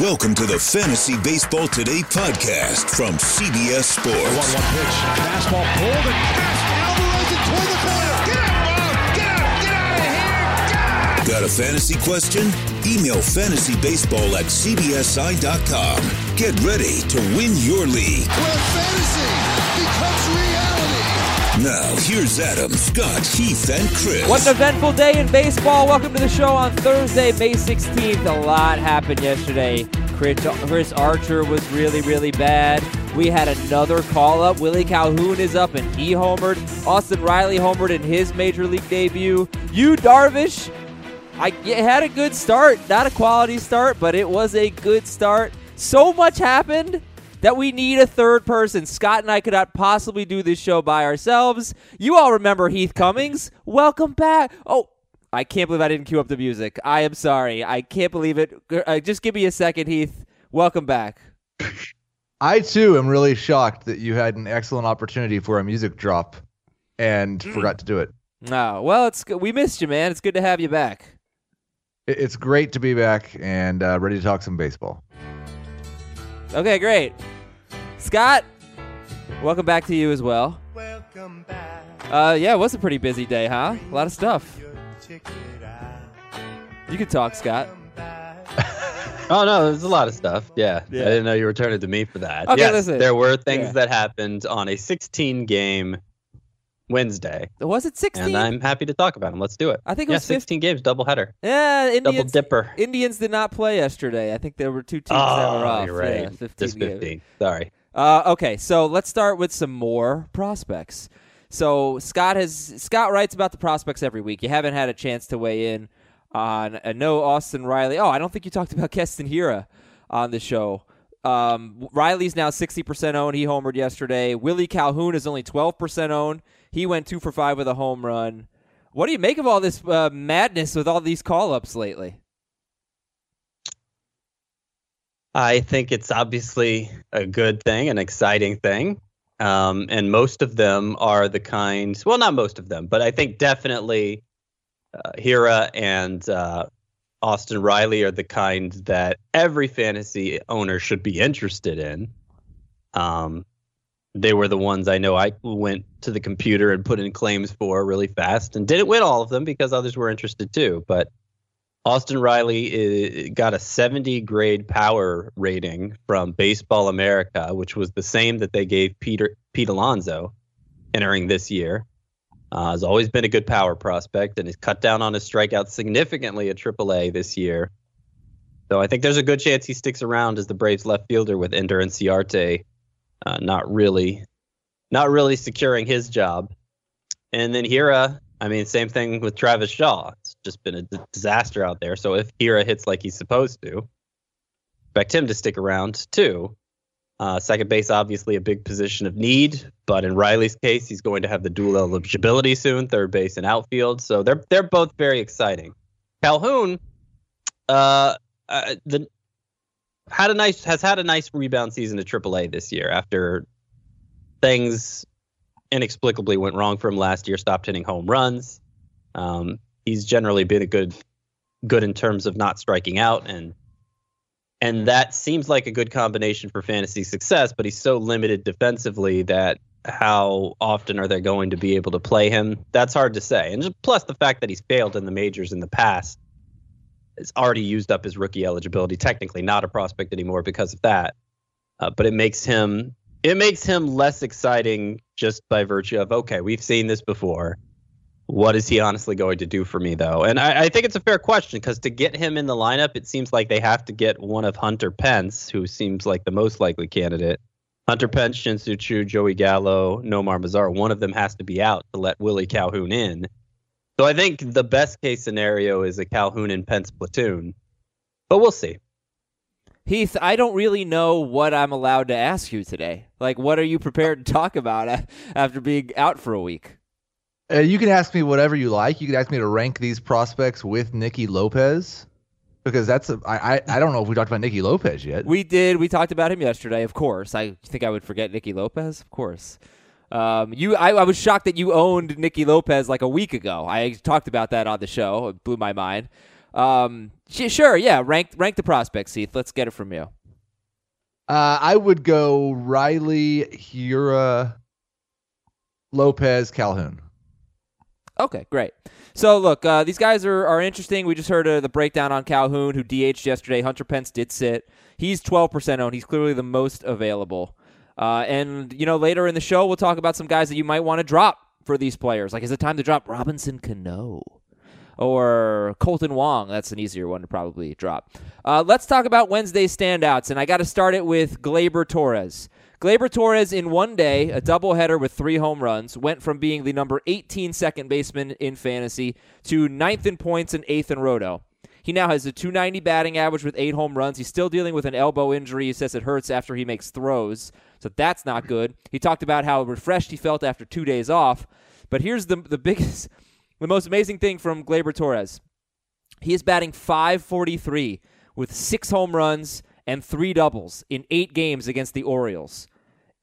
Welcome to the Fantasy Baseball Today podcast from CBS Sports. 1 1 pitch. Fastball pulled and passed. Alvarez and toward the corner. Get out, Bob! Get out! Get out of here! Get out! Got a fantasy question? Email fantasybaseball at cbsi.com. Get ready to win your league. Where fantasy becomes reality. Now, here's Adam, Scott, Heath, and Chris. What an eventful day in baseball. Welcome to the show on Thursday, May 16th. A lot happened yesterday. Chris, Archer was really, really bad. We had another call up. Willie Calhoun is up and he homered. Austin Riley homered in his major league debut. Yu, Darvish, I had a good start. Not a quality start, but it was a good start. So much happened that we need a third person. Scott and I could not possibly do this show by ourselves. You all remember Heath Cummings. Welcome back. Oh, I can't believe I didn't cue up the music. I am sorry. I can't believe it. Uh, just give me a second, Heath. Welcome back. I too am really shocked that you had an excellent opportunity for a music drop and forgot to do it. No, well, it's we missed you, man. It's good to have you back. It's great to be back and uh, ready to talk some baseball. Okay, great. Scott, welcome back to you as well. Welcome back. Uh, yeah, it was a pretty busy day, huh? A lot of stuff. Check it out. You could talk, Scott. Oh no, there's a lot of stuff. Yeah. Yeah. I didn't know you were turning to me for that. Okay, yes, listen. there were things Yeah. that happened on a 16 game Wednesday, Was it 16? and I'm happy to talk about them. Let's do it. I think it yeah, was 15. 16 games, doubleheader, Yeah, Indians, double Indians. dipper. Indians did not play yesterday. I think there were two teams that were Oh, off. you're right. Yeah, 15 Just games. 15. Sorry. Uh, okay, so let's start with some more prospects. So Scott has Scott writes about the prospects every week. You haven't had a chance to weigh in on uh, no Austin Riley. Oh, I don't think you talked about Keston Hiura on the show. Um, Riley's now 60% owned. He homered yesterday. Willie Calhoun is only 12% owned. He went two for five with a home run. What do you make of all this uh, madness with all these call ups lately? I think it's obviously a good thing, an exciting thing. Um, and most of them are the kind, well, not most of them, but I think definitely uh, Hiura and uh, Austin Riley are the kind that every fantasy owner should be interested in. Um, they were the ones I know I went to the computer and put in claims for really fast and didn't win all of them because others were interested too. But Austin Riley uh, got a 70 grade power rating from Baseball America, which was the same that they gave Peter Pete Alonso entering this year. Uh, has always been a good power prospect and has cut down on his strikeouts significantly at AAA this year. So I think there's a good chance he sticks around as the Braves left fielder with Ender Inciarte uh, not really, not really securing his job. And then Hiura, I mean, same thing with Travis Shaw. It's just been a d- disaster out there. So if Hiura hits like he's supposed to, expect him to stick around too. Uh, second base, obviously a big position of need, but in Riley's case, he's going to have the dual eligibility soon, third base and outfield. So they're they're both very exciting. Calhoun, uh, uh, the had a nice has had a nice rebound season at AAA this year after things inexplicably went wrong for him last year. Stopped hitting home runs. Um, he's generally been a good good in terms of not striking out and and that seems like a good combination for fantasy success, but he's so limited defensively that how often are they going to be able to play him? That's hard to say. And just plus the fact that he's failed in the majors in the past has already used up his rookie eligibility. Technically, not a prospect anymore because of that. Uh, but it makes him it makes him less exciting just by virtue of okay, we've seen this before. What is he honestly going to do for me, though? And I, I think it's a fair question because to get him in the lineup, it seems like they have to get one of Hunter Pence, who seems like the most likely candidate. Hunter Pence, Shin-Soo Choo, Joey Gallo, Nomar Mazara. One of them has to be out to let Willie Calhoun in. So I think the best case scenario is a Calhoun and Pence platoon, but we'll see. Heath, I don't really know what I'm allowed to ask you today. Like, what are you prepared to talk about after being out for a week? Uh, you can ask me whatever you like. You can ask me to rank these prospects with Nicky Lopez because that's a, I, I I don't know if we talked about Nicky Lopez yet. We did. We talked about him yesterday, of course. I think I would forget Nicky Lopez, of course. Um, you, I, I was shocked that you owned Nicky Lopez like a week ago. I talked about that on the show. It blew my mind. Um, sure, yeah. Rank rank the prospects, Heath. Let's get it from you. Uh, I would go Riley, Hiura, Lopez, Calhoun. Okay, great. So look, uh, these guys are, are interesting. We just heard uh, the breakdown on Calhoun, who DH'd yesterday. Hunter Pence did sit. He's 12% owned. He's clearly the most available. Uh, and you know, later in the show, we'll talk about some guys that you might want to drop for these players. Like, is it time to drop Robinson Cano? Or Kolten Wong. That's an easier one to probably drop. Uh, let's talk about Wednesday standouts. And I got to start it with Gleyber Torres. Gleyber Torres, in one day, a doubleheader with three home runs, went from being the number 18 second baseman in fantasy to ninth in points and eighth in roto. He now has a 290 batting average with eight home runs. He's still dealing with an elbow injury. He says it hurts after he makes throws, so that's not good. He talked about how refreshed he felt after two days off. But here's the the biggest, the most amazing thing from Gleyber Torres. He is batting 543 with six home runs and three doubles in eight games against the Orioles.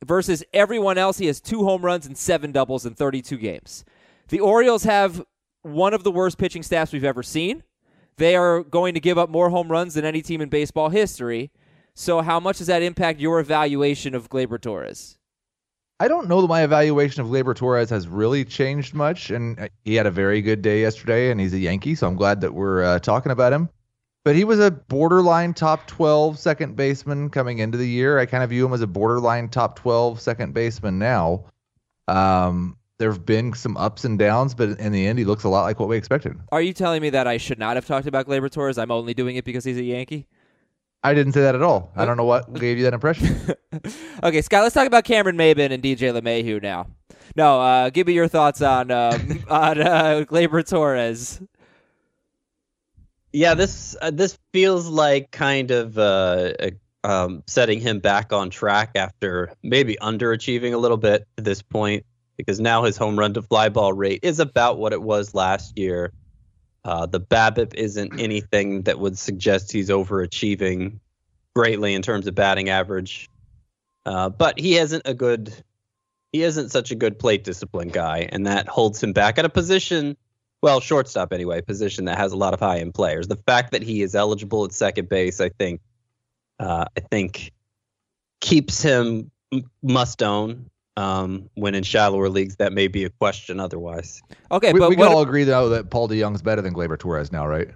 Versus everyone else, he has two home runs and seven doubles in 32 games. The Orioles have one of the worst pitching staffs we've ever seen. They are going to give up more home runs than any team in baseball history. So, how much does that impact your evaluation of Gleyber Torres? I don't know that my evaluation of Gleyber Torres has really changed much, and uh, he had a very good day yesterday, and he's a Yankee, so I'm glad that we're uh, talking about him. But he was a borderline top 12 second baseman coming into the year. I kind of view him as a borderline top 12 second baseman now. Um, there have been some ups and downs, but in the end, he looks a lot like what we expected. Are you telling me that I should not have talked about Gleyber Torres? I'm only doing it because he's a Yankee? I didn't say that at all. I don't know what gave you that impression. okay, Scott, let's talk about Cameron Maybin and DJ LeMahieu now. No, uh, give me your thoughts on um, on uh, Gleyber Torres. Yeah, this uh, this feels like kind of uh, uh, um, setting him back on track after maybe underachieving a little bit at this point, because now his home run to fly ball rate is about what it was last year. Uh, the BABIP isn't anything that would suggest he's overachieving greatly in terms of batting average, uh, but he isn't a good he isn't such a good plate discipline guy, and that holds him back at a position well, shortstop anyway, position that has a lot of high end players. The fact that he is eligible at second base, I think, uh, I think, keeps him must own. Um, when in shallower leagues, that may be a question. Otherwise, Okay, we but we can what, all agree though that Paul DeJong's better than Gleyber Torres now, right?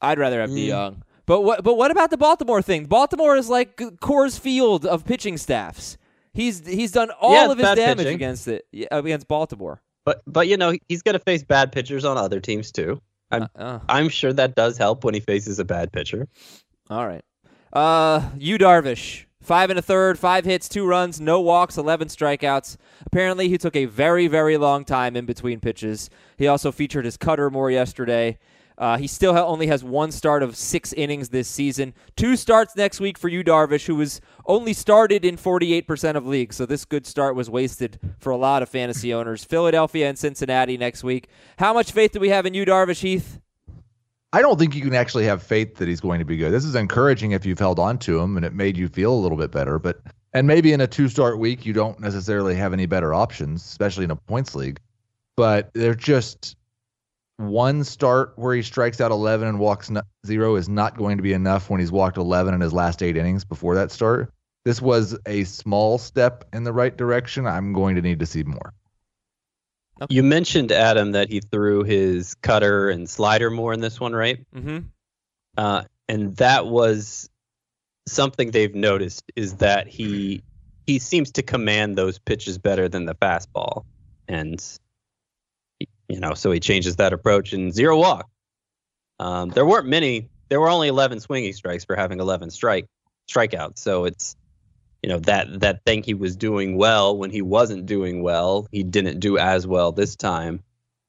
I'd rather have Mm. DeYoung. But what? But what about the Baltimore thing? Baltimore is like Coors Field of pitching staffs. He's he's done all Yeah, of his damage pitching. against it against Baltimore. but but you know he's going to face bad pitchers on other teams too. I'm Uh, uh, I'm sure that does help when he faces a bad pitcher. all right. Uh, Yu Darvish, five and a third, five hits, two runs, no walks, eleven strikeouts. Apparently, he took a very very long time in between pitches. He also featured his cutter more yesterday. Uh, he still ha- only has one start of six innings this season. Two starts next week for Yu, Darvish, who was only started in 48% of leagues. So this good start was wasted for a lot of fantasy owners. Philadelphia and Cincinnati next week. How much faith do we have in Yu, Darvish Heath? I don't think you can actually have faith that he's going to be good. This is encouraging if you've held on to him and it made you feel a little bit better. But and maybe in a two start week you don't necessarily have any better options, especially in a points league. But they're just one start where he strikes out 11 and walks zero is not going to be enough when he's walked 11 in his last eight innings before that start. This was a small step in the right direction. I'm going to need to see more. You mentioned Adam that he threw his cutter and slider more in this one, right? Mm-hmm. uh, and that was something they've noticed is that he he seems to command those pitches better than the fastball, and you know, so he changes that approach and zero walk. Um, there weren't many. There were only 11 swinging strikes for having 11 strike strikeouts. So it's you know that that thing he was doing well when he wasn't doing well, he didn't do as well this time.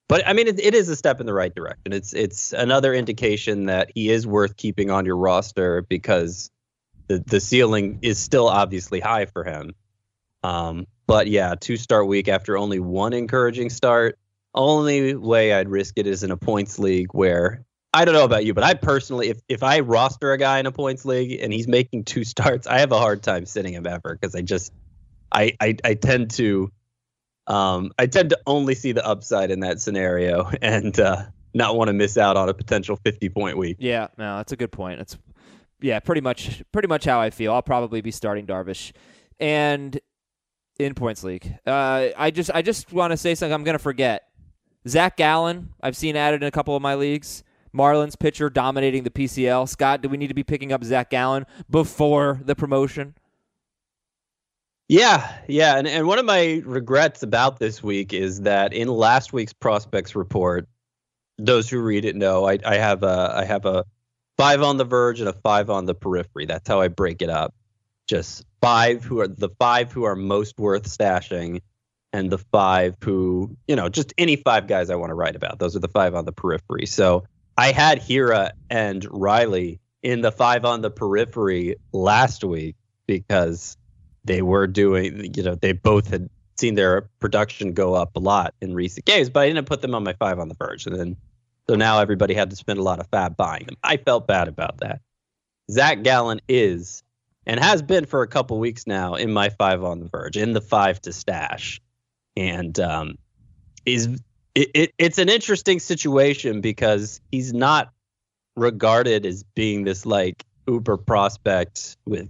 But I mean, it, it is a step in the right direction. It's it's another indication that he is worth keeping on your roster because the the ceiling is still obviously high for him. Um, but yeah, two start week after only one encouraging start. Only way I'd risk it is in a points league where I don't know about you, but I personally, if if I roster a guy in a points league and he's making two starts, I have a hard time sitting him ever because I just I, I I tend to um, I tend to only see the upside in that scenario, and uh, not want to miss out on a potential 50 point week. Yeah, no, that's a good point. It's yeah, pretty much pretty much how I feel. I'll probably be starting Darvish, and in points league. Uh, I just I just want to say something. I'm gonna forget. Zach Gallen, I've seen added in a couple of my leagues. Marlins pitcher dominating the PCL. Scott, do we need to be picking up Zach Gallen before the promotion? Yeah, yeah, and and one of my regrets about this week is that in last week's prospects report, those who read it know I, I have a I have a five on the verge and a five on the periphery. That's how I break it up. Just five who are the five who are most worth stashing, and the five who you know just any five guys I want to write about. Those are the five on the periphery. So I had Hiura and Riley in the five on the periphery last week because they were doing, you know, they both had seen their production go up a lot in recent games, but I didn't put them on my five on the verge. And then, so now everybody had to spend a lot of fab buying them. I felt bad about that. Zach Gallen is and has been for a couple weeks now in my five on the verge, in the five to stash. And um, is it, it, it's an interesting situation because he's not regarded as being this like uber prospect with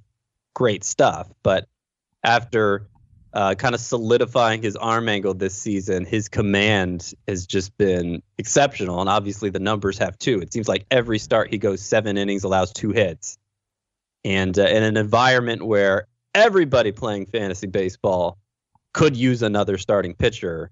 great stuff, but after uh, kind of solidifying his arm angle this season, his command has just been exceptional. And obviously, the numbers have too. It seems like every start he goes seven innings, allows two hits. And uh, in an environment where everybody playing fantasy baseball could use another starting pitcher,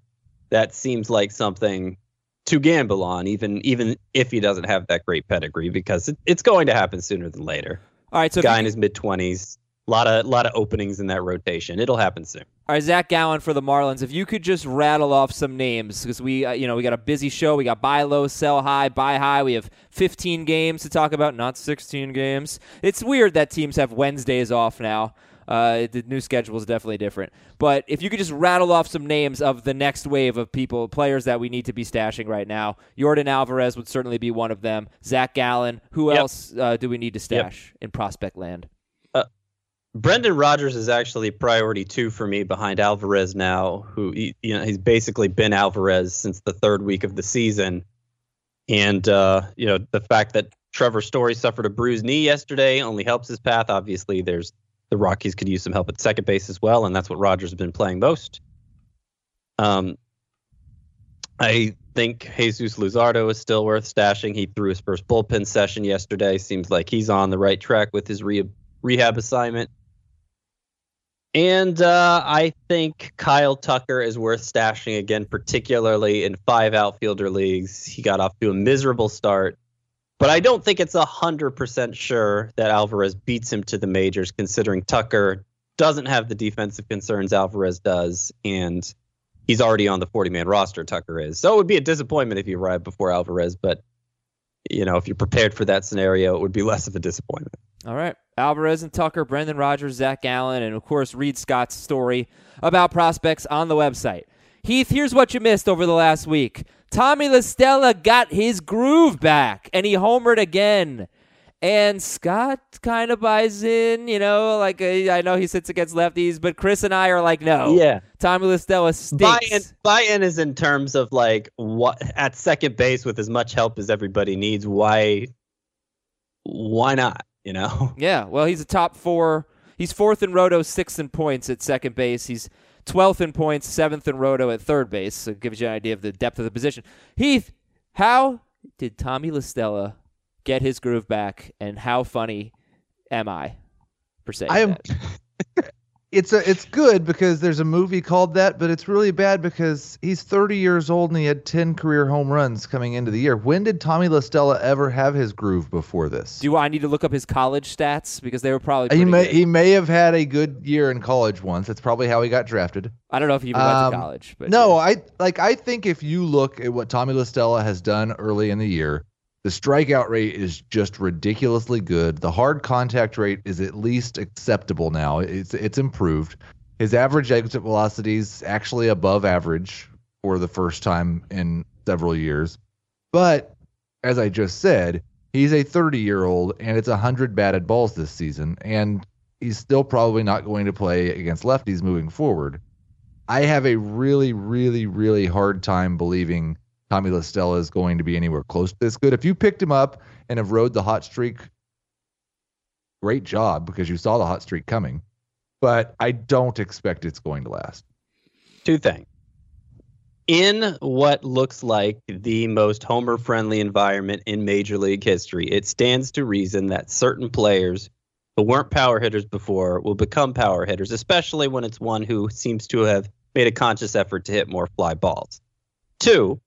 that seems like something to gamble on, even even if he doesn't have that great pedigree, because it, it's going to happen sooner than later. All right, so Guy you- in his mid twenties, a lot of lot of openings in that rotation. It'll happen soon. All right, Zach Gallen for the Marlins. If you could just rattle off some names, because we, uh, you know, we got a busy show. We got buy low, sell high, buy high. We have 15 games to talk about, not 16 games. It's weird that teams have Wednesdays off now. Uh, the new schedule is definitely different. But if you could just rattle off some names of the next wave of people, players that we need to be stashing right now, Yordan Alvarez would certainly be one of them. Zach Gallen. Who Yep. else uh, do we need to stash in prospect land? Brendan Rodgers is actually priority two for me behind Alvarez now, who he, you know he's basically been Alvarez since the third week of the season, and uh, you know the fact that Trevor Story suffered a bruised knee yesterday only helps his path. Obviously, there's the Rockies could use some help at second base as well, and that's what Rodgers has been playing most. Um, I think Jesus Luzardo is still worth stashing. He threw his first bullpen session yesterday. Seems like he's on the right track with his rehab rehab assignment. And uh, I think Kyle Tucker is worth stashing again, particularly in five outfielder leagues. He got off to a miserable start, but I don't think it's 100% sure that Alvarez beats him to the majors, considering Tucker doesn't have the defensive concerns Alvarez does, and he's already on the 40 man roster, Tucker is. So it would be a disappointment if he arrived before Alvarez, but you know, if you're prepared for that scenario, it would be less of a disappointment. All right. Alvarez and Tucker, Brendan Rodgers, Zach Gallen, and of course, read Scott's story about prospects on the website. Heath, here's what you missed over the last week. Tommy La Stella got his groove back, and he homered again. And Scott kind of buys in, you know, like uh, I know he sits against lefties, but Chris and I are like, no. Yeah. Tommy La Stella stinks. Buy-in, buy-in is in terms of like what at second base with as much help as everybody needs. Why? Why not? You know. Yeah, well, he's a top four. He's fourth in Roto, sixth in points at second base. He's 12th in points, seventh in Roto at third base. So it gives you an idea of the depth of the position. Heath, how did Tommy La Stella get his groove back, and how funny am I for saying I am. that? It's a it's good because there's a movie called that, but it's really bad because he's 30 years old and he had 10 career home runs coming into the year. When did Tommy La Stella ever have his groove before this? Do I need to look up his college stats because they were probably he may good. he may have had a good year in college once. That's probably how he got drafted. I don't know if he even went Um, to college, but no, yeah. I like I think if you look at what Tommy La Stella has done early in the year, the strikeout rate is just ridiculously good. The hard contact rate is at least acceptable now. It's it's improved. His average exit velocity is actually above average for the first time in several years. But as I just said, he's a 30 year old and it's 100 batted balls this season. And he's still probably not going to play against lefties moving forward. I have a really, really, really hard time believing Tommy La Stella is going to be anywhere close to this good. If you picked him up and have rode the hot streak, great job because you saw the hot streak coming. But I don't expect it's going to last. Two things. In what looks like the most homer friendly environment in Major League history, it stands to reason that certain players who weren't power hitters before will become power hitters, especially when it's one who seems to have made a conscious effort to hit more fly balls. Two,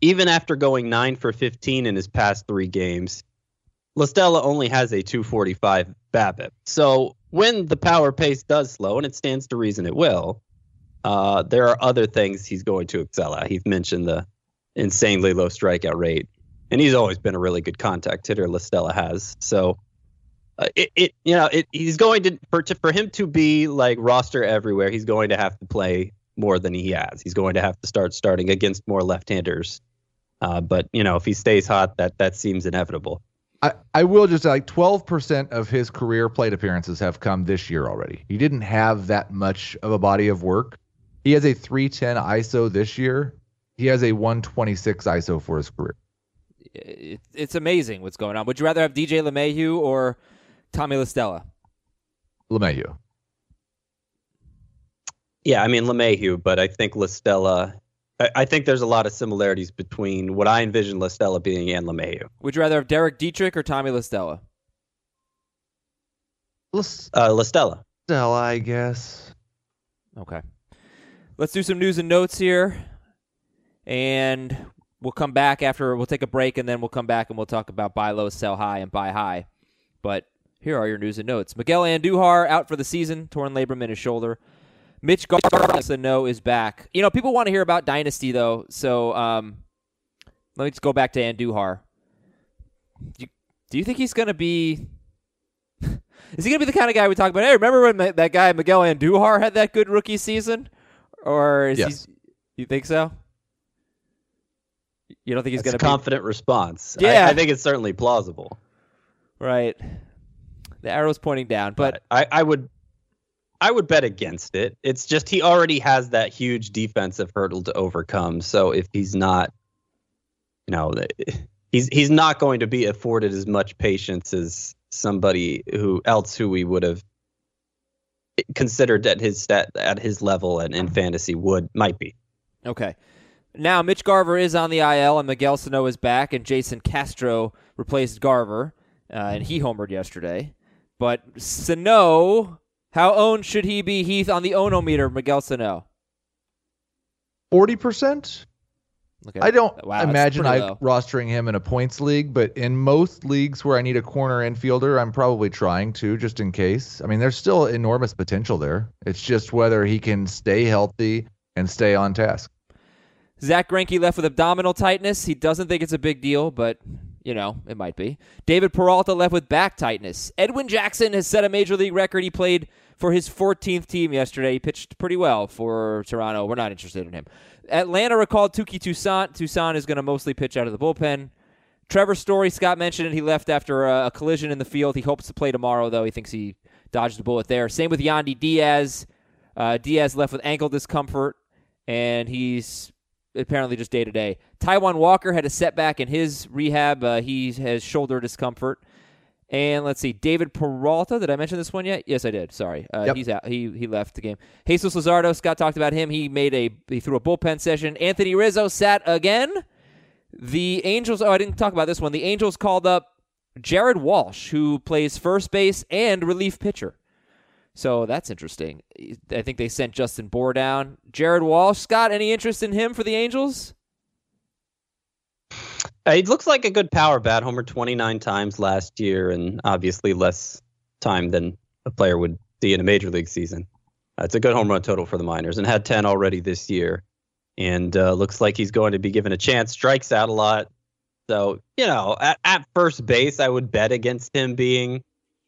even after going 9 for 15 in his past three games, La Stella only has a 245 BABIP. So when the power pace does slow, and it stands to reason it will, uh, there are other things he's going to excel at. He's mentioned the insanely low strikeout rate, and he's always been a really good contact hitter. La Stella has so. Uh, it, it you know it, he's going to for to, for him to be like roster everywhere. He's going to have to play more than he has. He's going to have to start starting against more left-handers. Uh, but you know if he stays hot, that that seems inevitable. I, I will just like 12% of his career plate appearances have come this year already. He didn't have that much of a body of work. He has a 310 ISO this year. He has a 126 ISO for his career. It, it's amazing what's going on. Would you rather have DJ LeMahieu or Tommy La Stella? LeMahieu. Yeah, I mean LeMahieu, but I think La Stella. I, I think there's a lot of similarities between what I envision La Stella being and LeMahieu. Would you rather have Derek Dietrich or Tommy La Stella? Uh, La Stella. Listella, I guess. Okay. Let's do some news and notes here. And we'll come back after we'll take a break and then we'll come back and we'll talk about buy low, sell high, and buy high. But here are your news and notes. Miguel Andujar out for the season, torn labrum in his shoulder. Mitch Garver, no, is back. You know, people want to hear about Dynasty though, so um, let me just go back to Andujar. Do you, do you think he's going to be? is he going to be the kind of guy we talk about? Hey, remember when that, that guy Miguel Andujar had that good rookie season? Or is Yes. he? You think so? You don't think he's going to be confident response. Yeah. I, think it's certainly plausible. right? The arrow's pointing down, but I, I would, I would bet against it. It's just he already has that huge defensive hurdle to overcome. So if he's not, you know, he's he's not going to be afforded as much patience as somebody who else who we would have considered at his stat at his level and in fantasy would might be. Okay. Now, Mitch Garver is on the IL, and Miguel Sano is back, and Jason Castro replaced Garver, uh, and he homered yesterday. But Sano, how owned should he be, Heath, on the onometer, Miguel Sano? 40%? Look at I don't wow, imagine I low. rostering him in a points league, but in most leagues where I need a corner infielder, I'm probably trying to just in case. I mean, there's still enormous potential there. It's just whether he can stay healthy and stay on task. Zack Greinke left with abdominal tightness. He doesn't think it's a big deal, but you know it might be. David Peralta left with back tightness. Edwin Jackson has set a major league record. He played for his 14th team yesterday. He pitched pretty well for Toronto. We're not interested in him. Atlanta recalled Touki Toussaint. Toussaint is going to mostly pitch out of the bullpen. Trevor Story, Scott mentioned it. He left after a, a collision in the field. He hopes to play tomorrow, though. He thinks he dodged a bullet there. Same with Yandy Diaz. Uh, Diaz left with ankle discomfort, and he's apparently just day to day. Taijuan Walker had a setback in his rehab. Uh, he has shoulder discomfort. And let's see, David Peralta. Did I mention this one yet? Yes, I did. Sorry, uh, Yep. he's out. He he left the game. Jesus Luzardo. Scott talked about him. He made a he threw a bullpen session. Anthony Rizzo sat again. The Angels. Oh, I didn't talk about this one. The Angels called up Jared Walsh, who plays first base and relief pitcher. So that's interesting. I think they sent Justin Bour down. Jared Walsh. Scott, any interest in him for the Angels? Uh, He looks like a good power bat. Homer 29 times last year, and obviously less time than a player would see in a major league season. Uh, it's a good home run total for the Minors, and had 10 already this year. And uh, looks like he's going to be given a chance. Strikes out a lot, so you know, at, at first base, I would bet against him being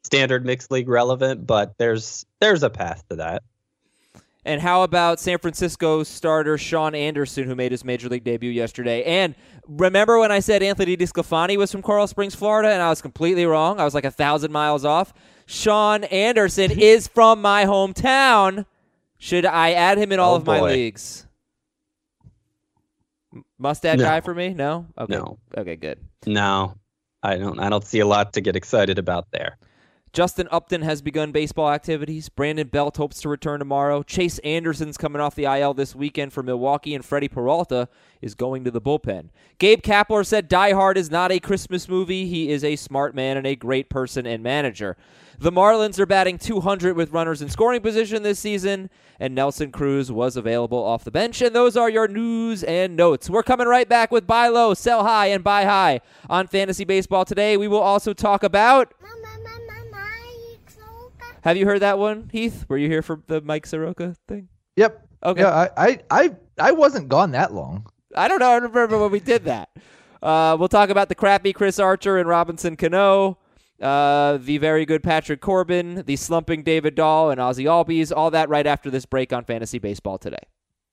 standard mixed league relevant, but there's there's a path to that. And how about San Francisco starter Shaun Anderson, who made his major league debut yesterday? And remember when I said Anthony DiSclafani was from Coral Springs, Florida, and I was completely wrong? I was like a thousand miles off. Shaun Anderson is from my hometown. Should I add him in all Oh, of my boy. leagues? M- Mustad No. guy for me? No. Okay. No. Okay. Good. No, I don't. I don't see a lot to get excited about there. Justin Upton has begun baseball activities. Brandon Belt hopes to return tomorrow. Chase Anderson's coming off the IL this weekend for Milwaukee, and Freddie Peralta is going to the bullpen. Gabe Kapler said Die Hard is not a Christmas movie. He is a smart man and a great person and manager. The Marlins are batting 200 with runners in scoring position this season, and Nelson Cruz was available off the bench. And those are your news and notes. We're coming right back with Buy Low, Sell High, and Buy High on Fantasy Baseball today. We will also talk about have you heard that one, Heath? Were you here for the Mike Soroka thing? Yep. Okay. Yeah, I, I, I, I wasn't gone that long. I don't know. I remember when we did that. Uh, we'll talk about the crappy Chris Archer and Robinson Cano, uh, the very good Patrick Corbin, the slumping David Dahl and Ozzie Albies. All that right after this break on Fantasy Baseball today.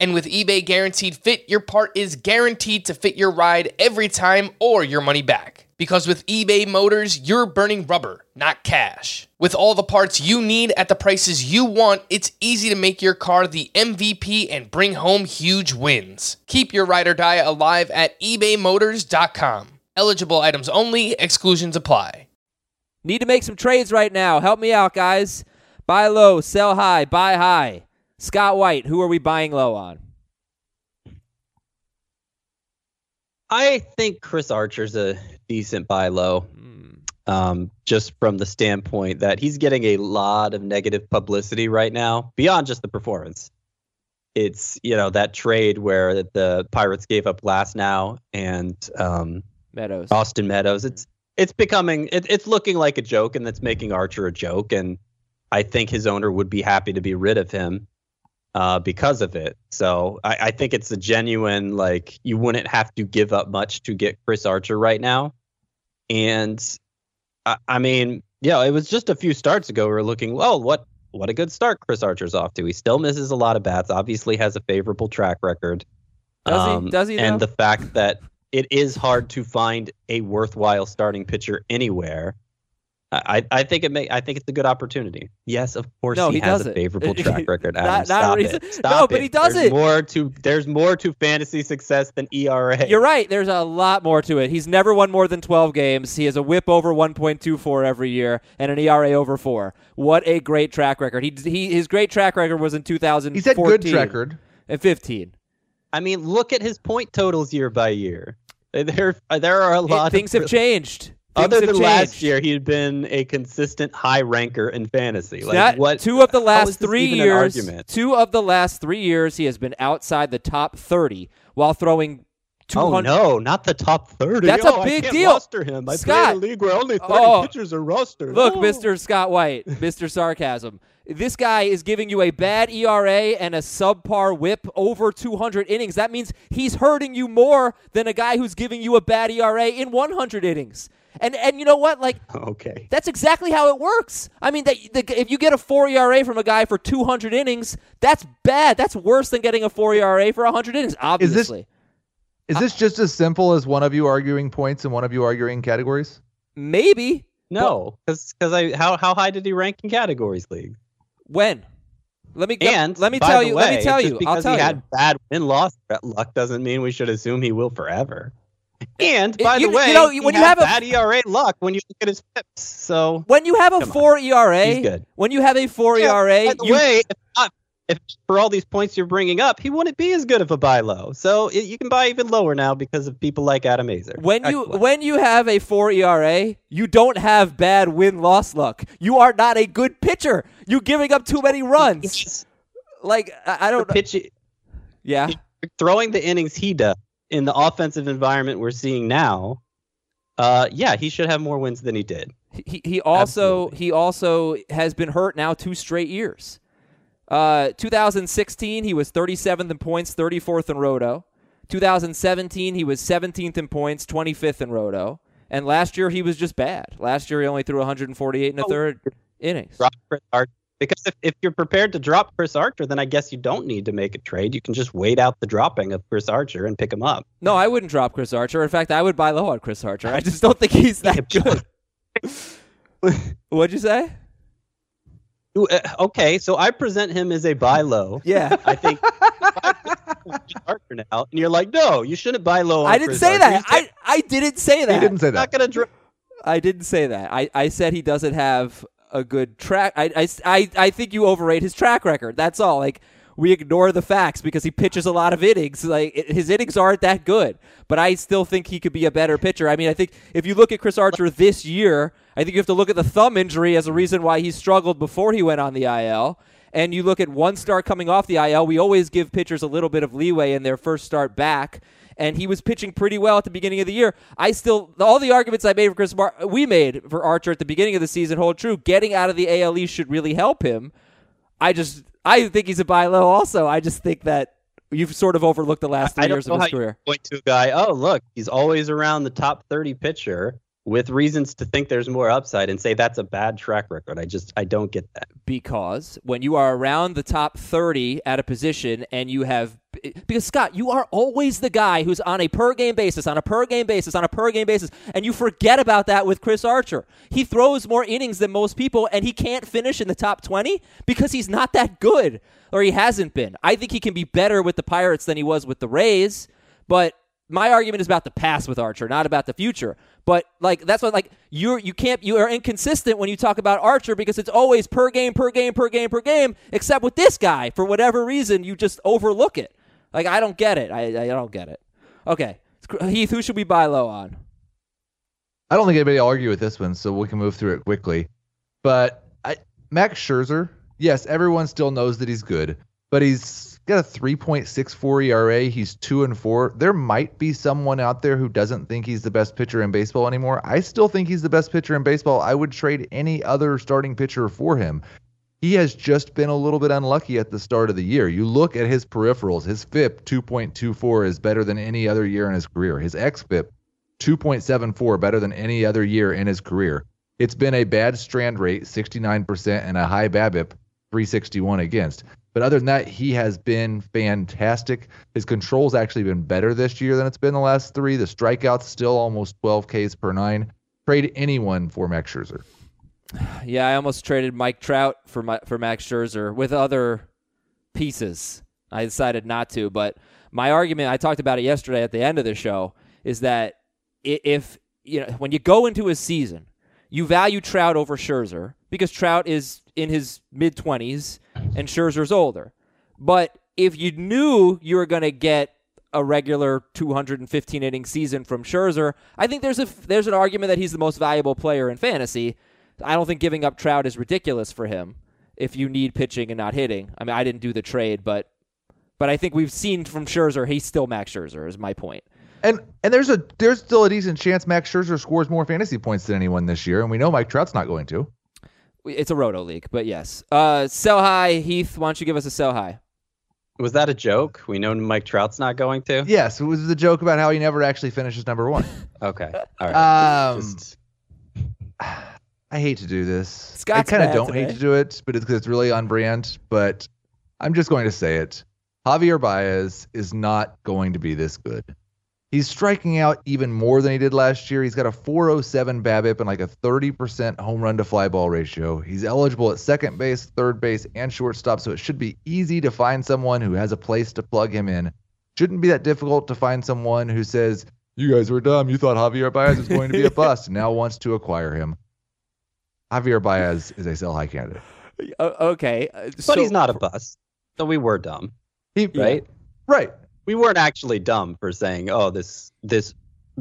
And with eBay Guaranteed Fit, your part is guaranteed to fit your ride every time or your money back. Because with eBay Motors, you're burning rubber, not cash. With all the parts you need at the prices you want, it's easy to make your car the MVP and bring home huge wins. Keep your ride or die alive at ebaymotors.com. Eligible items only, exclusions apply. Need to make some trades right now. Help me out, guys. Buy low, sell high, buy high. Scott White, who are we buying low on? I think Chris Archer's a decent buy low. Um, just from the standpoint that he's getting a lot of negative publicity right now, beyond just the performance. It's you know that trade where the Pirates gave up Glasnow and um, Meadows. Austin Meadows. It's it's becoming it, it's looking like a joke, and that's making Archer a joke. And I think his owner would be happy to be rid of him uh, because of it. So I, I think it's a genuine like you wouldn't have to give up much to get Chris Archer right now. And I, I mean, yeah, it was just a few starts ago. We were looking, well, what what a good start Chris Archer's off to. He still misses a lot of bats. Obviously, has a favorable track record. Does he? Does he, And though? the fact that it is hard to find a worthwhile starting pitcher anywhere. I, I think it may I think it's a good opportunity. Yes, of course No, he, he has doesn't. a favorable track record. Not- Adam, not a stop reason- it. Stop No, but he does there's it. More to there's more to fantasy success than ERA. You're right. There's a lot more to it. He's never won more than 12 games. He has a whip over 1.24 every year and an ERA over 4. What a great track record. He, he his great track record was in 2014 He's had good record. and 15. I mean, look at his point totals year by year. There there are a It- lot. things of, have changed. Other than last year, he'd been a consistent high ranker in fantasy. Like That- what? two of the last three years, two of the last three years, he has been outside the top 30 while throwing 200. Oh no, not the top thirty. That's a Oh, I big can't deal. Roster him. I play Scott. in a league where only thirty Oh. pitchers are rostered. Look, Oh. Mr. Scott White, Mr. Sarcasm. This guy is giving you a bad ERA and a subpar whip over 200 innings. That means he's hurting you more than a guy who's giving you a bad ERA in 100 innings. And and you know what? Like Okay. that's exactly how it works. I mean, that the, if you get a four ERA from a guy for 200 innings, that's bad. That's worse than getting a four ERA for 100 innings. Obviously, Is this just as simple as one of you arguing points and one of you arguing categories? maybe No, because because I how how high did he rank in categories league? when. Let me And let me tell you. way, let me tell you. because I'll tell you. he you. had bad win loss luck doesn't mean we should assume he will forever. And It- by you- the way, you know, he when you have a- bad ERA luck when you look at his pips. So when you have a Come on. four ERA, He's good. when you have a four Yeah, ERA, by the you way, if, not, if for all these points you're bringing up, he wouldn't be as good of a buy low. So it, you can buy even lower now because of people like Adam Aizer. When you when you have a four ERA, you don't have bad win loss luck. You are not a good pitcher. You're giving up too many runs. Like I, I don't. pitch, Yeah, throwing the innings he does in the offensive environment we're seeing now, uh, yeah, he should have more wins than he did. he he also Absolutely. he also has been hurt now two straight years. Uh, 2016 he was 37th in points, 34th in roto. 2017, he was 17th in points, 25th in roto. And last year, he was just bad. Last year, he only threw 148 and a Oh. third innings. Archer. Because if, if you're prepared to drop Chris Archer, then I guess you don't need to make a trade. You can just wait out the dropping of Chris Archer and pick him up. No, I wouldn't drop Chris Archer. In fact, I would buy low on Chris Archer. I just don't think he's that good. What'd you say? Uh, Okay, so I present him as a buy low. Yeah. I think Chris Archer now, and you're like, no, you shouldn't buy low. On I didn't Chris say Archer. that. I, I didn't say that. He didn't say that. not that. gonna drop. I didn't say that. I, I said he doesn't have a good track. I, I, I, I think you overrate his track record. That's all. Like, we ignore the facts because he pitches a lot of innings. Like, his innings aren't that good. But I still think he could be a better pitcher. I mean, I think if you look at Chris Archer this year, I think you have to look at the thumb injury as a reason why he struggled before he went on the IL. And you look at one start coming off the IL, we always give pitchers a little bit of leeway in their first start back and he was pitching pretty well at the beginning of the year. I still all the arguments I made for Chris Mar- we made for Archer at the beginning of the season hold true. Getting out of the AL East should really help him. I just I think he's a buy low. Also, I just think that you've sort of overlooked the last three years of his career. point to a guy. Oh, look, he's always around the top 30 pitcher with reasons to think there's more upside, and say that's a bad track record. I just I don't get that. because when you are around the top 30 at a position and you have because Scott you are always the guy who's on a per game basis on a per game basis on a per game basis and you forget about that with Chris Archer he throws more innings than most people and he can't finish in the top 20 because he's not that good or he hasn't been I think he can be better with the Pirates than he was with the Rays but my argument is about the past with Archer, not about the future. But like that's what like you're you can't you are inconsistent when you talk about Archer because it's always per game, per game, per game, per game. Except with this guy, for whatever reason, you just overlook it. Like I don't get it. I I don't get it. Okay, Heath, who should we buy low on? I don't think anybody will argue with this one, so we can move through it quickly. But I, Max Scherzer, yes, everyone still knows that he's good, but he's got a 3.64 ERA. He's two and four. There might be someone out there who doesn't think he's the best pitcher in baseball anymore. I still think he's the best pitcher in baseball. I would trade any other starting pitcher for him. He has just been a little bit unlucky at the start of the year. You look at his peripherals, his FIP 2.24 is better than any other year in his career. His xFIP 2.74 better than any other year in his career. It's been a bad strand rate, 69%, and a high BABIP, 361 against. But other than that, he has been fantastic. His control's actually been better this year than it's been the last three. The strikeouts still almost 12 Ks per nine. Trade anyone for Max Scherzer. Yeah, I almost traded Mike Trout for my, for Max Scherzer with other pieces. I decided not to, but my argument I talked about it yesterday at the end of the show is that if you know when you go into a season, you value Trout over Scherzer because Trout is in his mid twenties and Scherzer's older. But if you knew you were going to get a regular 215 inning season from Scherzer, I think there's a there's an argument that he's the most valuable player in fantasy. I don't think giving up Trout is ridiculous for him if you need pitching and not hitting. I mean, I didn't do the trade, but but I think we've seen from Scherzer he's still Max Scherzer is my point. And and there's a there's still a decent chance Max Scherzer scores more fantasy points than anyone this year, and we know Mike Trout's not going to. It's a roto league, but yes. Uh, sell high, Heath. Why don't you give us a sell high? Was that a joke? We know Mike Trout's not going to. Yes, it was the joke about how he never actually finishes number one. Okay. All right. Um, Just I hate to do this. Scott's I kind of don't today. hate to do it, but it's because it's really on brand. But I'm just going to say it. Javier Baez is not going to be this good. He's striking out even more than he did last year. He's got a 407 BABIP and like a 30% home run to fly ball ratio. He's eligible at second base, third base, and shortstop, so it should be easy to find someone who has a place to plug him in. Shouldn't be that difficult to find someone who says, "You guys were dumb. You thought Javier Baez was going to be a bust, and now wants to acquire him." Javier Baez is a sell high candidate. Uh, okay, uh, but so- he's not a bust. So we were dumb, He, right? Right. We weren't actually dumb for saying, "Oh, this this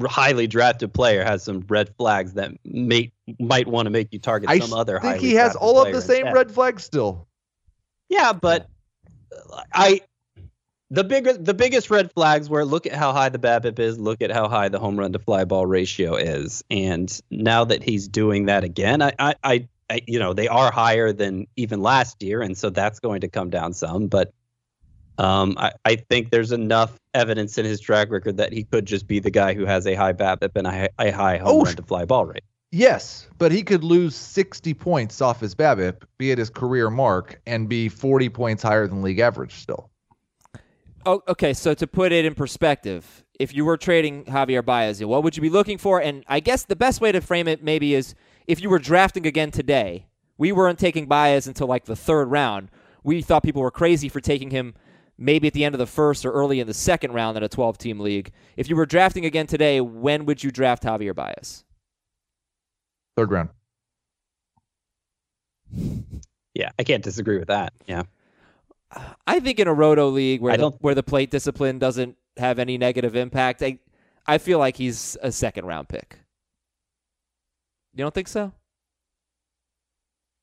highly drafted player has some red flags that may might want to make you target I some other." High. I think he has all of the same instead. red flags still. Yeah, but I the bigger the biggest red flags were look at how high the BABIP is, look at how high the home run to fly ball ratio is, and now that he's doing that again, I, I, I you know they are higher than even last year, and so that's going to come down some, but. Um, I, I think there's enough evidence in his track record that he could just be the guy who has a high BABIP and a high, a high home Oh, run to fly ball rate. Yes, but he could lose 60 points off his BABIP, be at his career mark, and be 40 points higher than league average still. Oh, okay. So to put it in perspective, if you were trading Javier Baez, what would you be looking for? And I guess the best way to frame it maybe is if you were drafting again today. We weren't taking Baez until like the third round. We thought people were crazy for taking him maybe at the end of the first or early in the second round in a 12 team league. If you were drafting again today, when would you draft Javier Baez? Third round. Yeah, I can't disagree with that. Yeah. I think in a roto league where I the, don't- where the plate discipline doesn't have any negative impact, I I feel like he's a second round pick. You don't think so?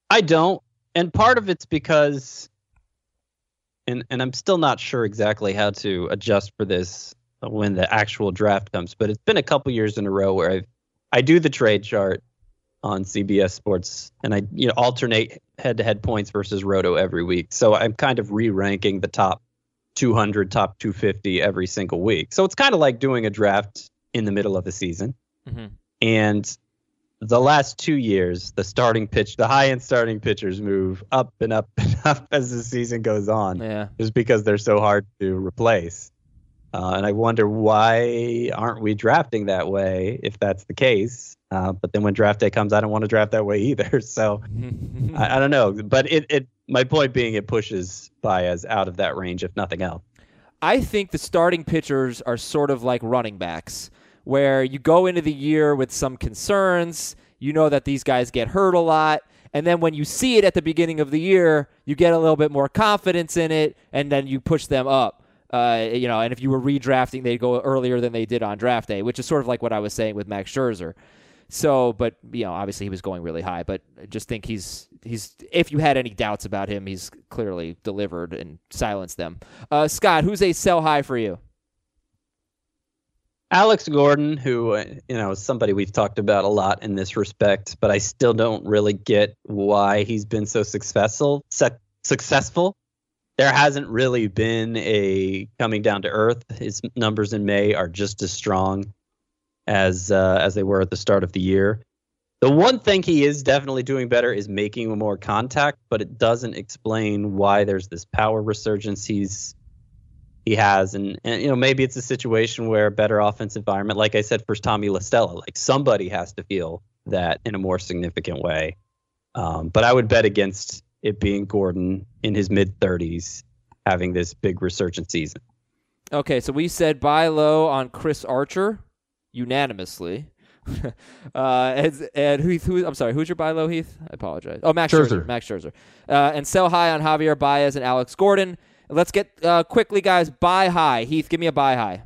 I don't. And part of it's because and and I'm still not sure exactly how to adjust for this when the actual draft comes, but it's been a couple years in a row where I I do the trade chart on CBS Sports and I you know alternate head-to-head points versus roto every week. So I'm kind of re-ranking the top 200, top 250 every single week. So it's kind of like doing a draft in the middle of the season. Mm-hmm. And the last two years, the starting pitch, the high end starting pitchers move up and up and up as the season goes on, Yeah. just because they're so hard to replace. Uh, and I wonder why aren't we drafting that way if that's the case? Uh, but then when draft day comes, I don't want to draft that way either. So I, I don't know. But it, it, my point being, it pushes Baez out of that range, if nothing else. I think the starting pitchers are sort of like running backs, where you go into the year with some concerns. You know that these guys get hurt a lot. And then when you see it at the beginning of the year, you get a little bit more confidence in it, and then you push them up. Uh, you know, and if you were redrafting, they'd go earlier than they did on draft day, which is sort of like what I was saying with Max Scherzer. So, but you know, obviously he was going really high. But I just think he's he's. If you had any doubts about him, he's clearly delivered and silenced them. Uh, Scott, who's a sell high for you? Alex Gordon, who uh, you know is somebody we've talked about a lot in this respect, but I still don't really get why he's been so successful. Su- successful. There hasn't really been a coming down to earth. His numbers in May are just as strong as uh, as they were at the start of the year. The one thing he is definitely doing better is making more contact, but it doesn't explain why there's this power resurgence he's he has and, and you know maybe it's a situation where a better offensive environment like i said for tommy la stella like somebody has to feel that in a more significant way um, but i would bet against it being gordon in his mid 30s having this big resurgent season Okay, so we said buy low on Chris Archer unanimously. uh, and, and who, who? I'm sorry, who's your buy low, Heath? I apologize. Oh, Max Scherzer. Scherzer. Max Scherzer. Uh, and sell high on Javier Baez and Alex Gordon. Let's get uh, quickly, guys. Buy high. Heath, give me a buy high.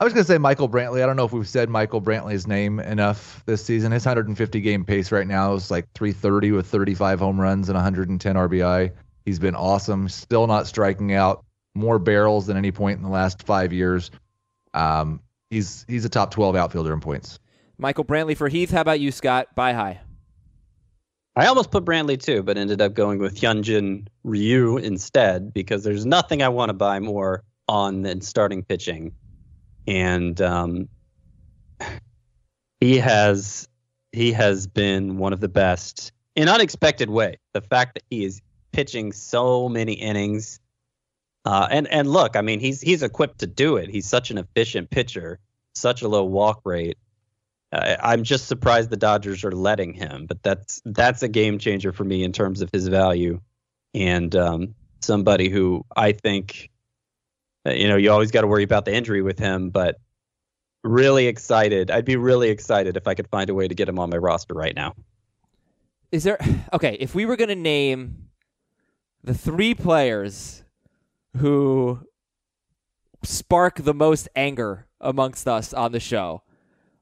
I was going to say Michael Brantley. I don't know if we've said Michael Brantley's name enough this season. His 150 game pace right now is like 330 with 35 home runs and 110 RBI. He's been awesome. Still not striking out. More barrels than any point in the last five years. Um, he's he's a top 12 outfielder in points. Michael Brantley for Heath. How about you, Scott? Buy high. I almost put brantley too but ended up going with hyunjin ryu instead because there's nothing i want to buy more on than starting pitching and um, he has he has been one of the best in unexpected way. The fact that he is pitching so many innings, uh, and and look, I mean, he's he's equipped to do it. He's such an efficient pitcher, such a low walk rate. I'm just surprised the Dodgers are letting him, but that's that's a game changer for me in terms of his value, and um, somebody who I think, uh, you know, you always got to worry about the injury with him, but really excited. I'd be really excited if I could find a way to get him on my roster right now. Is there okay? If we were going to name the three players who spark the most anger amongst us on the show,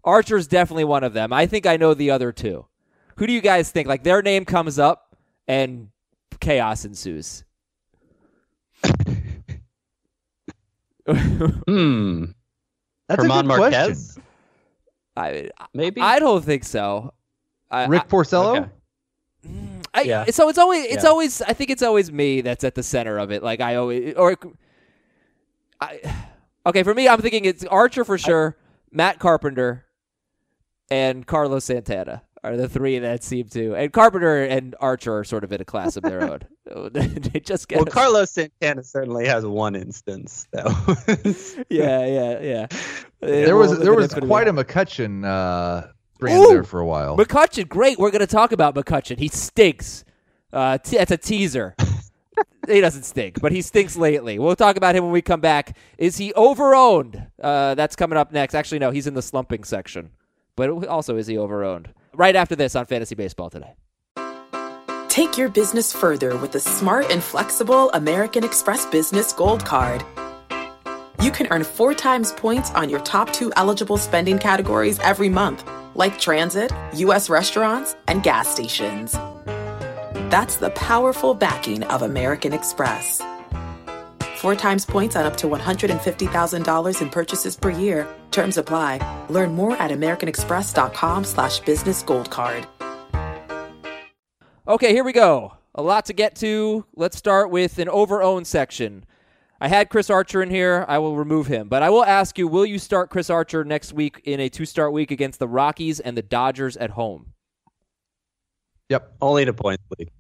Archer's definitely one of them. I think I know the other two. Who do you guys think? Like their name comes up and chaos ensues. Hmm. That's German a good Marquez, I maybe. I don't think so. I. Rick Porcello. Okay. I, Yeah. So it's always it's Yeah. always I think it's always me that's at the center of it. Like I always or I okay for me I'm thinking it's Archer for sure, Matt Carpenter, and Carlos Santana are the three that seem to and Carpenter and Archer are sort of in a class of their own. they just get Well, Carlos Santana certainly has one instance, though. yeah yeah yeah. There was there was quite a McCutchen uh, brand Ooh! there for a while. McCutchen. Great, we're going to talk about McCutchen. He stinks. Uh, t- that's a teaser. he doesn't stink, but he stinks lately. We'll talk about him when we come back. Is he overowned? Uh, that's coming up next. Actually, no, he's in the slumping section. But also, is he overowned? Right after this on Fantasy Baseball today. Take your business further with the smart and flexible American Express Business Gold Card. You can earn four times points on your top two eligible spending categories every month, like transit, U.S. restaurants, and gas stations. That's the powerful backing of American Express. Four times points on up to $150,000 in purchases per year. Terms apply. Learn more at americanexpress.com slash business gold card. Okay, here we go. A lot to get to. Let's start with an overowned section. I had Chris Archer in here. I will remove him. But I will ask you will you start Chris Archer next week in a two start week against the Rockies and the Dodgers at home? Yep, Only in a points league.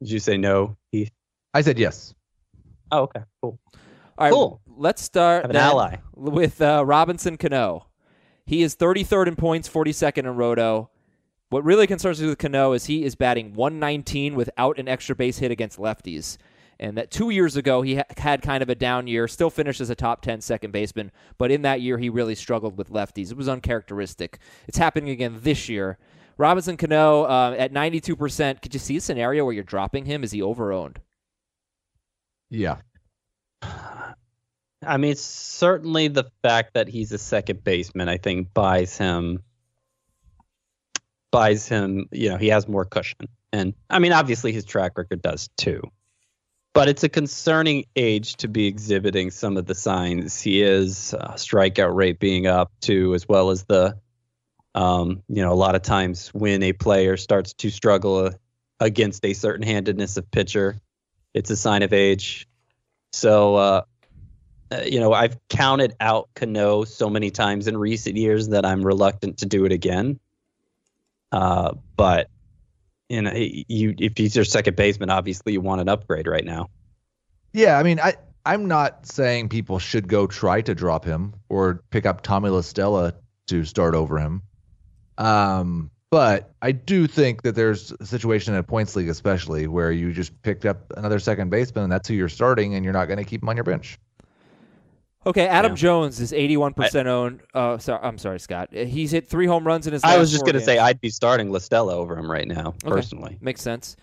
Did you say no? Heath? I said yes. Oh, okay, cool. All right, Cool. let's start Have an ally. with uh, Robinson Cano. He is 33rd in points, 42nd in roto. What really concerns me with Cano is he is batting 119 without an extra base hit against lefties. And that two years ago, he ha- had kind of a down year, still finished as a top 10 second baseman, but in that year, he really struggled with lefties. It was uncharacteristic. It's happening again this year. Robinson Cano uh, at 92%. Could you see a scenario where you're dropping him? Is he overowned? Yeah, I mean, certainly the fact that he's a second baseman, I think, buys him buys him. You know, he has more cushion, and I mean, obviously, his track record does too. But it's a concerning age to be exhibiting some of the signs he is, uh, strikeout rate being up too, as well as the, um, you know, a lot of times when a player starts to struggle uh, against a certain handedness of pitcher, it's a sign of age. So, uh, uh, you know, I've counted out Cano so many times in recent years that I'm reluctant to do it again. Uh, but you know, you if he's your second baseman, obviously you want an upgrade right now. yeah. I mean, I I'm not saying people should go try to drop him or pick up Tommy La Stella to start over him. Um, but I do think that there's a situation in a points league, especially where you just picked up another second baseman and that's who you're starting, and you're not going to keep him on your bench. Okay, Adam Yeah. Jones is 81% owned. Uh, sorry, I'm sorry, Scott. He's hit three home runs in his last game. I was just gonna say I'd be starting La Stella over him right now, Okay. personally. Makes sense.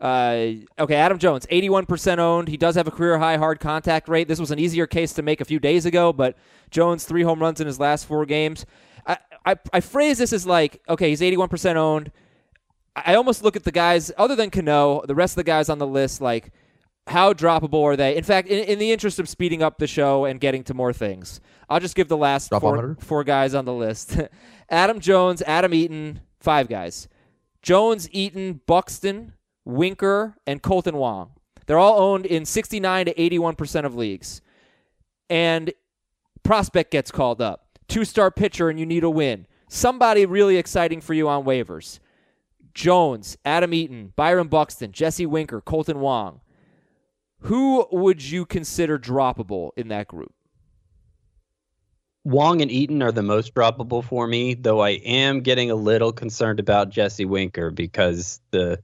Uh, okay, Adam Jones, 81% owned. He does have a career high hard contact rate. This was an easier case to make a few days ago, but Jones, three home runs in his last four games. I, I, phrase this as like, okay, he's 81% owned. I almost look at the guys, other than Cano, the rest of the guys on the list, like, how droppable are they? In fact, in, in the interest of speeding up the show and getting to more things, I'll just give the last four, four guys on the list Adam Jones, Adam Eaton, five guys. Jones, Eaton, Buxton, Winker, and Kolten Wong. They're all owned in 69 to 81% of leagues. And prospect gets called up. Two star pitcher, and you need a win. Somebody really exciting for you on waivers. Jones, Adam Eaton, Byron Buxton, Jesse Winker, Kolten Wong. Who would you consider droppable in that group? Wong and Eaton are the most droppable for me, though I am getting a little concerned about Jesse Winker because the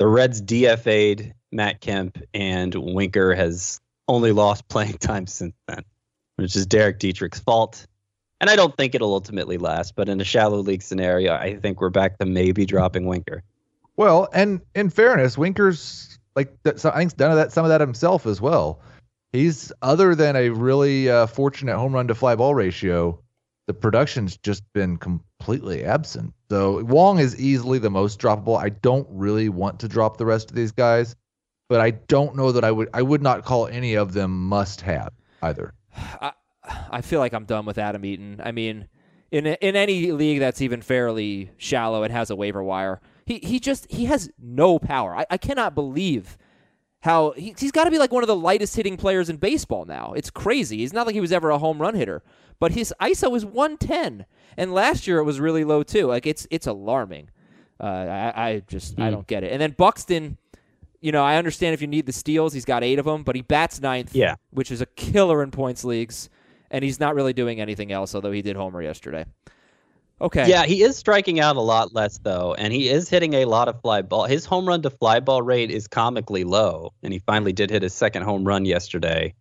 the Reds DFA'd Matt Kemp and Winker has only lost playing time since then, which is Derek Dietrich's fault. And I don't think it'll ultimately last, but in a shallow league scenario, I think we're back to maybe dropping Winker. Well, and in fairness, Winker's like I think done of that some of that himself as well. He's other than a really uh, fortunate home run to fly ball ratio, the production's just been completely absent. So Wong is easily the most droppable. I don't really want to drop the rest of these guys, but I don't know that I would. I would not call any of them must have either. I, I feel like I'm done with Adam Eaton. I mean, in in any league that's even fairly shallow, it has a waiver wire. He he just he has no power. I, I cannot believe how he, he's got to be like one of the lightest hitting players in baseball now. It's crazy. He's not like he was ever a home run hitter, but his ISO is 110, and last year it was really low too. Like it's it's alarming. Uh, I, I just I don't get it. And then Buxton, you know, I understand if you need the steals, he's got eight of them, but he bats ninth, Yeah. which is a killer in points leagues, and he's not really doing anything else. Although he did homer yesterday. Okay. Yeah, he is striking out a lot less though, and he is hitting a lot of fly ball. His home run to fly ball rate is comically low, and he finally did hit his second home run yesterday.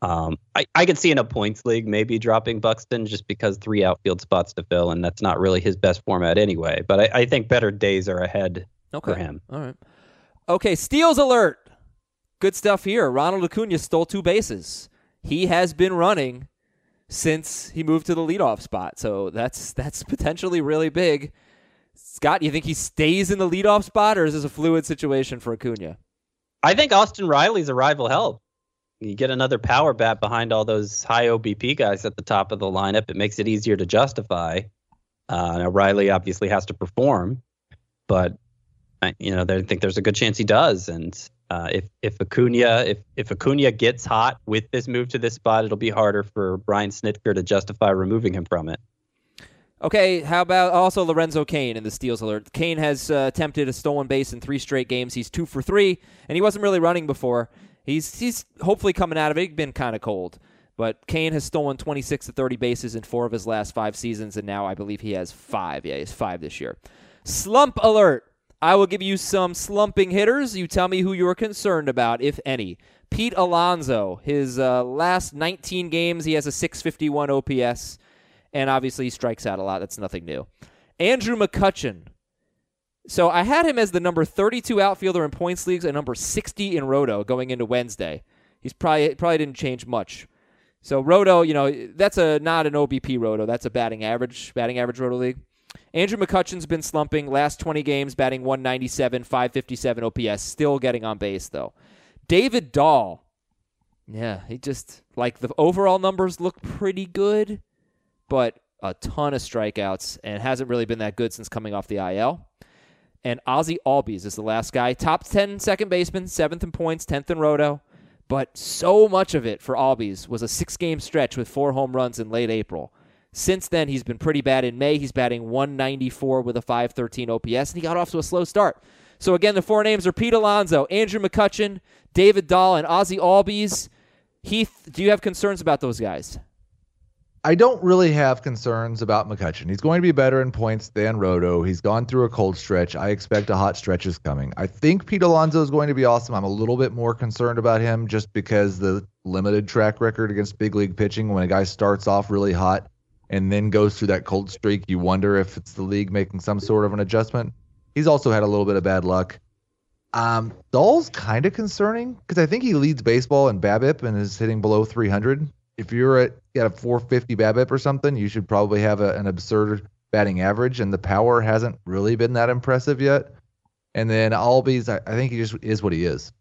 Um, I, I could see in a points league maybe dropping Buxton just because three outfield spots to fill, and that's not really his best format anyway. But I, I think better days are ahead Okay. for him. All right. Okay, steals alert. Good stuff here. Ronald Acuna stole two bases. He has been running since he moved to the leadoff spot, so that's that's potentially really big. Scott, you think he stays in the leadoff spot, or is this a fluid situation for Acuna? I think Austin Riley's arrival rival help. You get another power bat behind all those high OBP guys at the top of the lineup. It makes it easier to justify. Uh, now Riley obviously has to perform, but I, you know, they think there's a good chance he does. And uh, if if Acuna if if Acuna gets hot with this move to this spot, it'll be harder for Brian Snitker to justify removing him from it. Okay, how about also Lorenzo Cain in the steals alert? Cain has uh, attempted a stolen base in three straight games. He's two for three, and he wasn't really running before. He's he's hopefully coming out of it. He's been kind of cold, but Cain has stolen 26 to 30 bases in four of his last five seasons, and now I believe he has five. Yeah, he has five this year. Slump alert! I will give you some slumping hitters. You tell me who you're concerned about, if any. Pete Alonso, his uh, last 19 games, he has a 651 OPS and obviously he strikes out a lot. That's nothing new. Andrew McCutchen. So I had him as the number 32 outfielder in points leagues and number 60 in Roto going into Wednesday. He's probably probably didn't change much. So Roto, you know, that's a not an OBP Roto. That's a batting average, batting average Roto league. Andrew McCutchen's been slumping last 20 games, batting 197, 557 OPS, still getting on base though. David Dahl. Yeah, he just like the overall numbers look pretty good but a ton of strikeouts and hasn't really been that good since coming off the IL. And Ozzie Albies is the last guy. Top 10 second baseman, seventh in points, 10th in roto. But so much of it for Albies was a six game stretch with four home runs in late April. Since then, he's been pretty bad. In May, he's batting 194 with a 513 OPS, and he got off to a slow start. So, again, the four names are Pete Alonso, Andrew McCutchen, David Dahl, and Ozzie Albies. Heath, do you have concerns about those guys? I don't really have concerns about McCutchen. He's going to be better in points than Roto. He's gone through a cold stretch. I expect a hot stretch is coming. I think Pete Alonso is going to be awesome. I'm a little bit more concerned about him just because the limited track record against big league pitching. When a guy starts off really hot and then goes through that cold streak, you wonder if it's the league making some sort of an adjustment. He's also had a little bit of bad luck. Um, Dahl's kind of concerning because I think he leads baseball in BABIP and is hitting below 300 if you're at, at a 450 BABIP or something, you should probably have a, an absurd batting average, and the power hasn't really been that impressive yet. And then Albies, I, I think he just is what he is.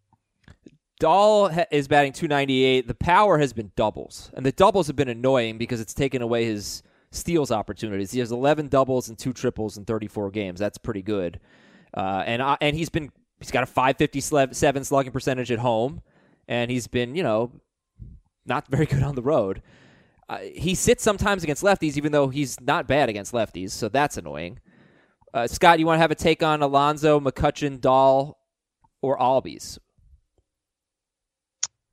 Dahl is batting 298. The power has been doubles, and the doubles have been annoying because it's taken away his steals opportunities. He has 11 doubles and two triples in 34 games. That's pretty good. Uh, and and he's been he's got a 557 slugging percentage at home, and he's been you know not very good on the road. Uh, he sits sometimes against lefties, even though he's not bad against lefties, so that's annoying. Uh, Scott, you want to have a take on Alonso, McCutchen, Dahl, or Albies?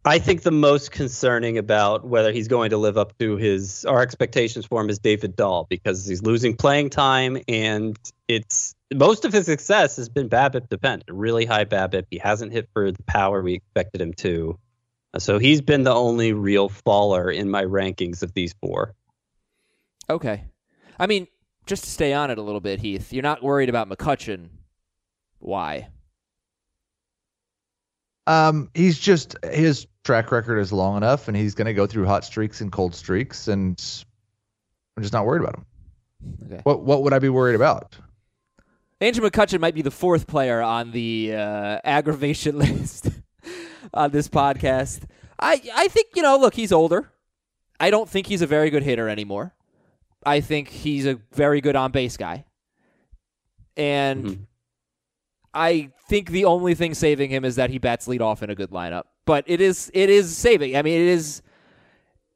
I think the most concerning about whether he's going to live up to his our expectations for him is David Dahl because he's losing playing time and it's most of his success has been BABIP dependent, really high BABIP. He hasn't hit for the power we expected him to. Uh, so he's been the only real faller in my rankings of these four. Okay. I mean, just to stay on it a little bit, Heath, you're not worried about McCutchen. Why? Um, he's just his track record is long enough, and he's going to go through hot streaks and cold streaks, and I'm just not worried about him. Okay. What what would I be worried about? Andrew McCutchen might be the fourth player on the uh, aggravation list on this podcast. I I think you know, look, he's older. I don't think he's a very good hitter anymore. I think he's a very good on base guy. And I think the only thing saving him is that he bats lead off in a good lineup. But it is it is saving. I mean, it is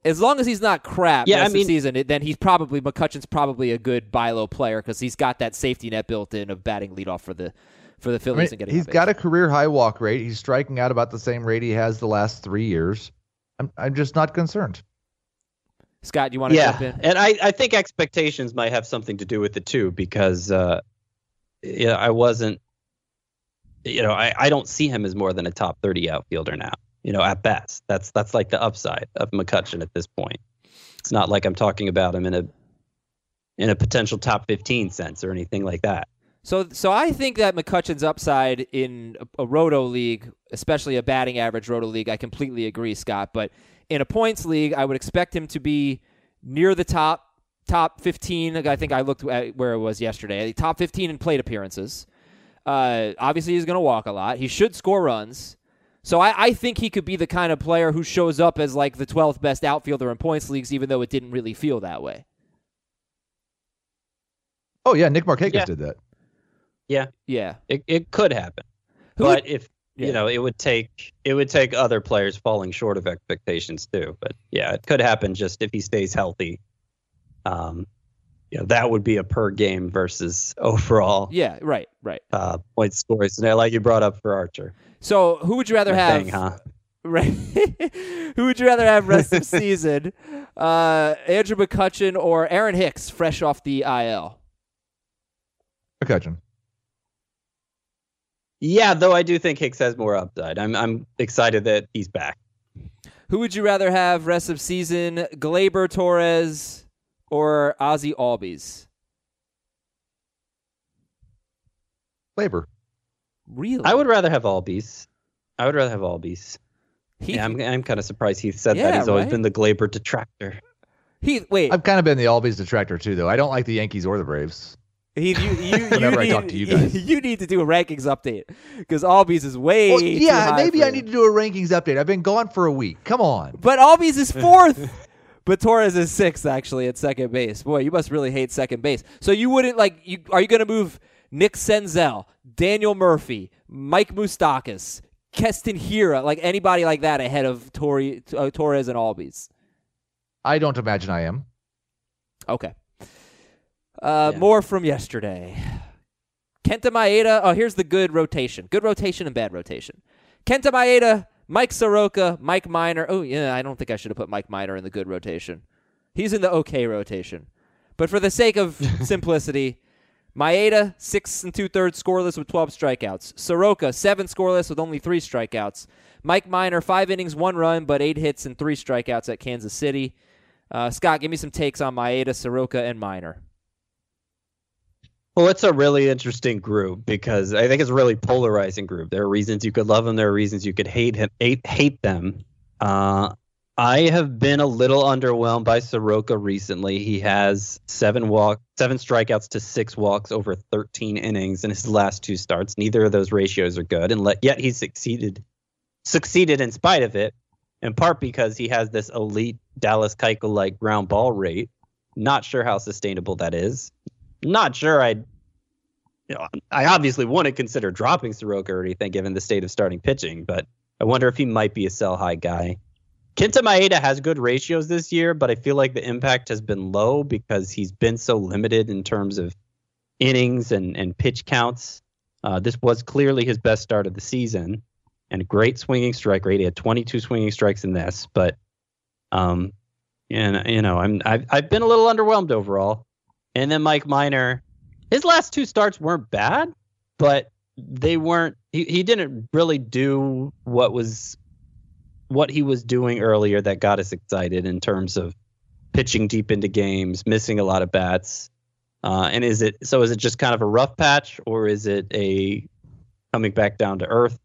as long as he's not crap Yeah, rest I mean- season, it, then he's probably McCutchen's probably a good buy low player because he's got that safety net built in of batting lead off for the for the I Phillies mean, and getting he's on base. got a career high walk rate. He's striking out about the same rate he has the last three years. I'm, I'm just not concerned. Scott, you want to yeah, jump in? and I, I think expectations might have something to do with it too, because uh, yeah, I wasn't, you know, I, I don't see him as more than a top thirty outfielder now. You know, at best, that's that's like the upside of McCutchen at this point. It's not like I'm talking about him in a in a potential top fifteen sense or anything like that. So, so I think that McCutchen's upside in a, a roto league, especially a batting average roto league, I completely agree, Scott. But in a points league, I would expect him to be near the top top 15. I think I looked at where it was yesterday. Top 15 in plate appearances. Uh, obviously, he's going to walk a lot. He should score runs. So I, I think he could be the kind of player who shows up as like the 12th best outfielder in points leagues, even though it didn't really feel that way. Oh yeah, Nick Markakis Yeah. did that. Yeah. Yeah, it it could happen, Who but if Yeah. you know, it would take it would take other players falling short of expectations too. But yeah, it could happen just if he stays healthy. Um, you know, that would be a per game versus overall Yeah. Right. Right. uh, point scores. And I like you brought up for Archer. So who would you rather have? Thing, huh? Right. Who would you rather have rest of season? Uh, Andrew McCutchen or Aaron Hicks, fresh off the IL? McCutchen. Yeah, though I do think Hicks has more upside. I'm I'm excited that he's back. Who would you rather have rest of season? Gleyber Torres or Ozzie Albies? Labor. Really? I would rather have Albies. I would rather have Albies. Heath, Yeah, I'm I'm kind of surprised he said Yeah, that. He's always right? been the Gleyber detractor. Heath, wait. I've kind of been the Albies detractor too, though. I don't like the Yankees or the Braves. Heath, you, you, you, Whenever I need, talk to you guys. you need to do a rankings update because Albies is way Well, too yeah, high maybe for I need to do a rankings update. I've been gone for a week. Come on. But Albies is fourth. but Torres is sixth actually at second base. Boy, you must really hate second base. So you wouldn't like you are you gonna move Nick Senzel, Daniel Murphy, Mike Moustakas, Keston Hiura, like anybody like that ahead of Tori, uh, Torres and Albies? I don't imagine I am. Okay. Uh, Yeah. More from yesterday. Kenta Maeda. Oh, here's the good rotation. Good rotation and bad rotation. Kenta Maeda, Mike Soroka, Mike Minor. Oh, yeah, I don't think I should have put Mike Minor in the good rotation. He's in the okay rotation. But for the sake of simplicity, Maeda, six and two thirds scoreless with 12 strikeouts. Soroka, seven scoreless with only three strikeouts. Mike Minor, five innings, one run, but eight hits and three strikeouts at Kansas City. Uh, Scott, give me some takes on Maeda, Soroka, and Minor. Well, it's a really interesting group because I think it's a really polarizing group. There are reasons you could love him. There are reasons you could hate him, hate, hate them. Uh, I have been a little underwhelmed by Soroka recently. He has seven walk, seven strikeouts to six walks over 13 innings in his last two starts. Neither of those ratios are good, and let, yet he succeeded, succeeded in spite of it. In part because he has this elite Dallas Keuchel like ground ball rate. Not sure how sustainable that is not sure I'd. You know, I obviously wouldn't consider dropping Soroka or anything given the state of starting pitching, but I wonder if he might be a sell high guy. Kenta Maeda has good ratios this year, but I feel like the impact has been low because he's been so limited in terms of innings and, and pitch counts. Uh, this was clearly his best start of the season and a great swinging strike rate. He had 22 swinging strikes in this, but um, and you know, I'm I've, I've been a little underwhelmed overall. And then Mike Minor, his last two starts weren't bad, but they weren't. He, he didn't really do what was what he was doing earlier that got us excited in terms of pitching deep into games, missing a lot of bats. Uh, and is it so? Is it just kind of a rough patch, or is it a coming back down to earth?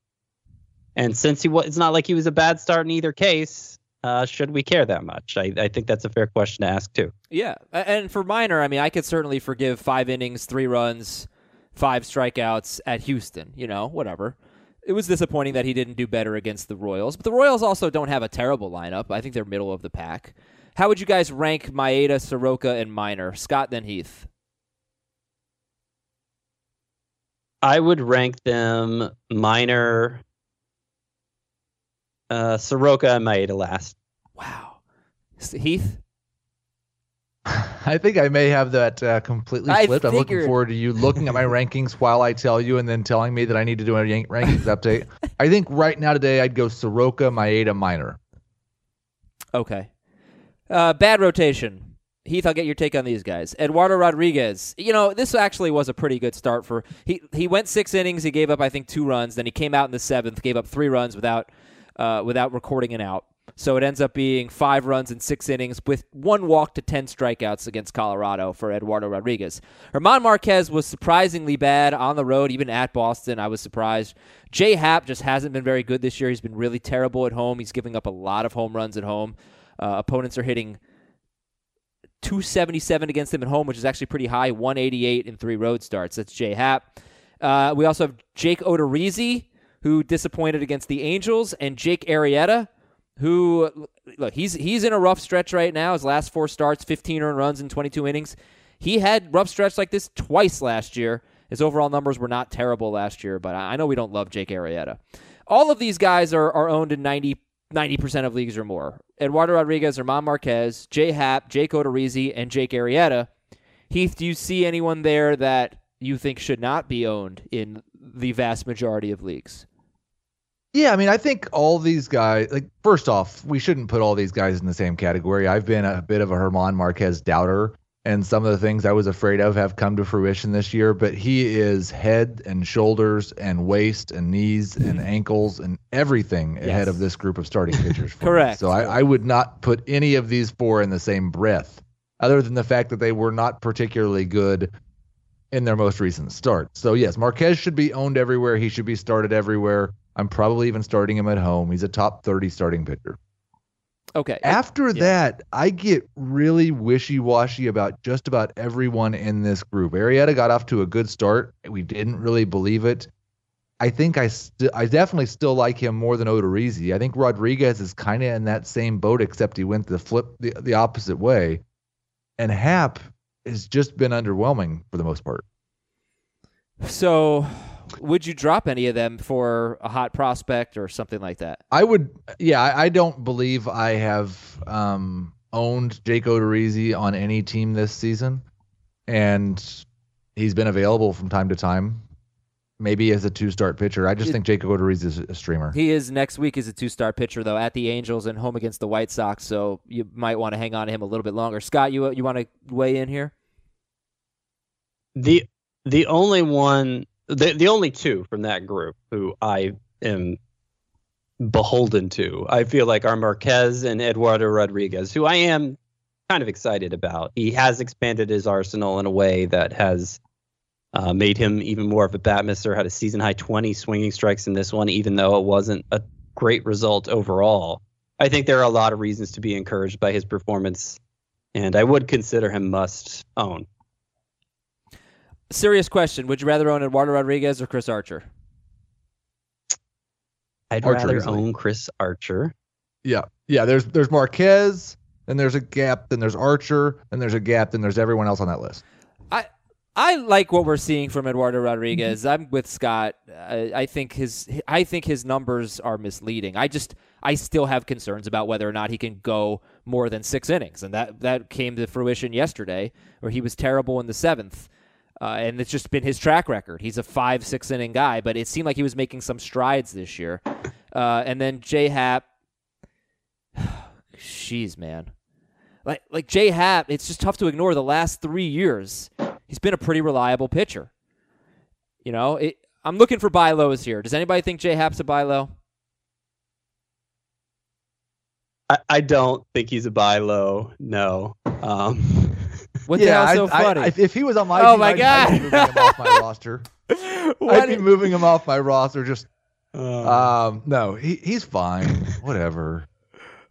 And since he was, it's not like he was a bad start in either case. Uh, should we care that much? I, I think that's a fair question to ask too. Yeah, and for Minor, I mean, I could certainly forgive five innings, three runs, five strikeouts at Houston. You know, whatever. It was disappointing that he didn't do better against the Royals, but the Royals also don't have a terrible lineup. I think they're middle of the pack. How would you guys rank Maeda, Soroka, and Minor? Scott, then Heath. I would rank them minor, uh, Soroka and Maeda last. Wow. Heath? I think I may have that uh, completely I flipped. I'm looking forward to you looking at my rankings while I tell you, and then telling me that I need to do a yank- rankings update. I think right now today I'd go Soroka, Maeda, Minor. Okay. Uh, bad rotation. Heath, I'll get your take on these guys. Eduardo Rodriguez. You know, this actually was a pretty good start for he. He went six innings. He gave up, I think, two runs. Then he came out in the seventh, gave up three runs without uh, without recording an out. So it ends up being five runs in six innings with one walk to ten strikeouts against Colorado for Eduardo Rodriguez. German Marquez was surprisingly bad on the road, even at Boston. I was surprised. Jay Happ just hasn't been very good this year. He's been really terrible at home. He's giving up a lot of home runs at home. Uh, opponents are hitting 277 against him at home, which is actually pretty high. 188 in three road starts. That's Jay Happ. Uh, we also have Jake Odorizzi, who disappointed against the Angels, and Jake Arrieta, who look he's he's in a rough stretch right now. His last four starts, 15 earned runs in 22 innings. He had rough stretch like this twice last year. His overall numbers were not terrible last year, but I know we don't love Jake Arrieta. All of these guys are, are owned in 90 90% of leagues or more. Eduardo Rodriguez, German Marquez, Jay Happ, Jake Odorizzi, and Jake Arrieta. Heath, do you see anyone there that you think should not be owned in the vast majority of leagues? Yeah, I mean, I think all these guys, like, first off, we shouldn't put all these guys in the same category. I've been a bit of a German Marquez doubter, and some of the things I was afraid of have come to fruition this year, but he is head and shoulders and waist and knees and mm-hmm. ankles and everything ahead of this group of starting pitchers. for me. Correct. So I, I would not put any of these four in the same breath, other than the fact that they were not particularly good in their most recent start. So yes, Marquez should be owned everywhere. He should be started everywhere. I'm probably even starting him at home. He's a top 30 starting pitcher. Okay. After that, I get really wishy-washy about just about everyone in this group. Arrieta got off to a good start. We didn't really believe it. I think I st- I definitely still like him more than Odorizzi. I think Rodriguez is kind of in that same boat, except he went the flip the, the opposite way. And Happ has just been underwhelming for the most part. So, would you drop any of them for a hot prospect or something like that? I would, yeah, I, I don't believe I have um, owned Jake Odorizzi on any team this season, and he's been available from time to time. Maybe as a two-start pitcher. I just think Jake Odorizzi is a streamer. He is next week as a two-star pitcher though at the Angels and home against the White Sox, so you might want to hang on to him a little bit longer. Scott, you you want to weigh in here? The the only one, the the only two from that group who I am beholden to, I feel like are Marquez and Eduardo Rodriguez, who I am kind of excited about. He has expanded his arsenal in a way that has uh, made him even more of a bat misser. Had a season high 20 swinging strikes in this one, even though it wasn't a great result overall. I think there are a lot of reasons to be encouraged by his performance, and I would consider him must own. Serious question: Would you rather own Eduardo Rodriguez or Chris Archer? I'd Archer rather easily. own Chris Archer. Yeah, yeah. There's there's Marquez, and there's a gap, then there's Archer, and there's a gap, then there's everyone else on that list. I I like what we're seeing from Eduardo Rodriguez. I'm with Scott. I, I think his I think his numbers are misleading. I just I still have concerns about whether or not he can go more than six innings, and that that came to fruition yesterday, where he was terrible in the seventh. Uh, and it's just been his track record. He's a five, six inning guy, but it seemed like he was making some strides this year. Uh, and then J Happ, jeez, man, like like J Happ, it's just tough to ignore the last three years he's been a pretty reliable pitcher. You know, it, I'm looking for buy lows here. Does anybody think Jay Happ's a buy low? I, I don't think he's a buy low. No. Um, What yeah, the hell's so I- I- funny? I- if he was on my Oh team, my I'd, I'd be moving him off my roster. What- I'd be moving him off my roster. Just uh, um, no, he he's fine. Whatever.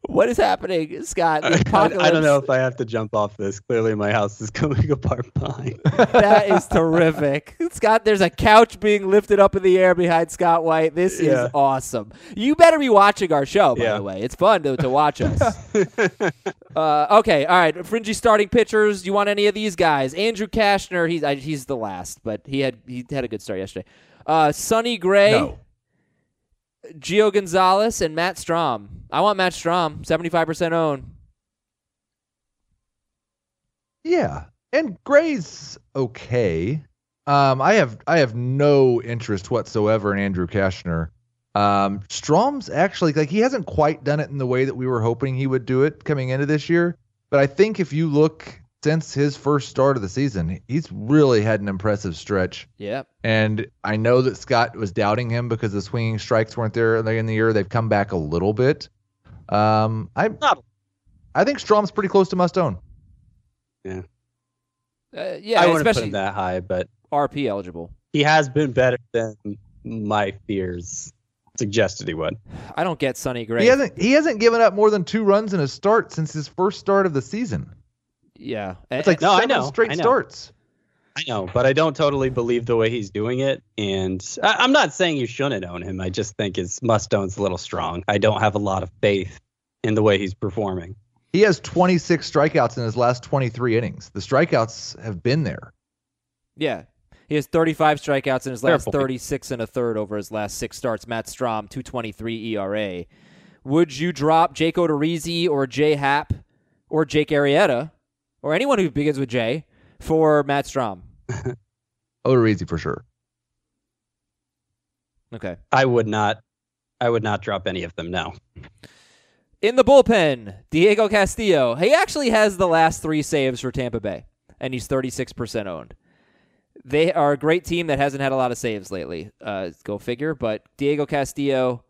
What is happening, Scott? I. I don't know if I have to jump off this. Clearly, my house is coming apart behind. that is terrific. Scott, there's a couch being lifted up in the air behind Scott White. This Yeah. is awesome. You better be watching our show, by Yeah. the way. It's fun to, to watch us. uh, okay, all right. Fringy starting pitchers. Do you want any of these guys? Andrew Cashner. He's I, he's the last, but he had he had a good start yesterday. Uh, Sonny Gray, No. Gio Gonzalez, and Matt Strahm. I want Matt Strahm. Seventy five percent owned. Yeah, and Gray's okay. Um, I have I have no interest whatsoever in Andrew Cashner. Um, Strahm's actually like he hasn't quite done it in the way that we were hoping he would do it coming into this year. But I think if you look since his first start of the season, he's really had an impressive stretch. Yep. And I know that Scott was doubting him because the swinging strikes weren't there in the year. They've come back a little bit. Um, I Not- I think Strahm's pretty close to must own. Uh, yeah, I wouldn't put him that high, but RP eligible. he has been better than my fears suggested he would. I don't get Sonny Gray. He hasn't he hasn't given up more than two runs in a start since his first start of the season. Yeah, It's like No, I know, straight I know. starts. I know, but I don't totally believe the way he's doing it. And I, I'm not saying you shouldn't own him. I just think his must own's a little strong. I don't have a lot of faith in the way he's performing. He has 26 strikeouts in his last 23 innings. The strikeouts have been there. Yeah. He has 35 strikeouts in his last point. 36 and a third over his last six starts. Matt Strahm, 223 ERA. Would you drop Jake Odorizzi or Jay Happ or Jake Arrieta or anyone who begins with J for Matt Strahm? Odorizzi for sure. Okay. I would not. I would not drop any of them now. In the bullpen, Diego Castillo. He actually has the last three saves for Tampa Bay, and he's 36% owned. They are a great team that hasn't had a lot of saves lately. Uh, go figure. But Diego Castillo,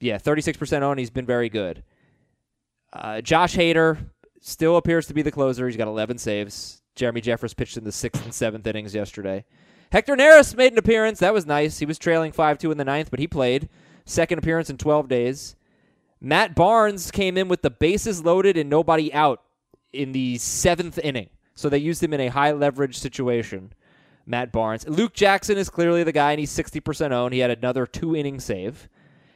yeah, 36% owned. He's been very good. Uh, Josh Hader still appears to be the closer. He's got 11 saves. Jeremy Jeffress pitched in the sixth and seventh innings yesterday. Hector Neris made an appearance. That was nice. He was trailing 5 2 in the ninth, but he played. Second appearance in 12 days. Matt Barnes came in with the bases loaded and nobody out in the seventh inning. So they used him in a high leverage situation. Matt Barnes. Luke Jackson is clearly the guy, and he's 60% owned. He had another two inning save.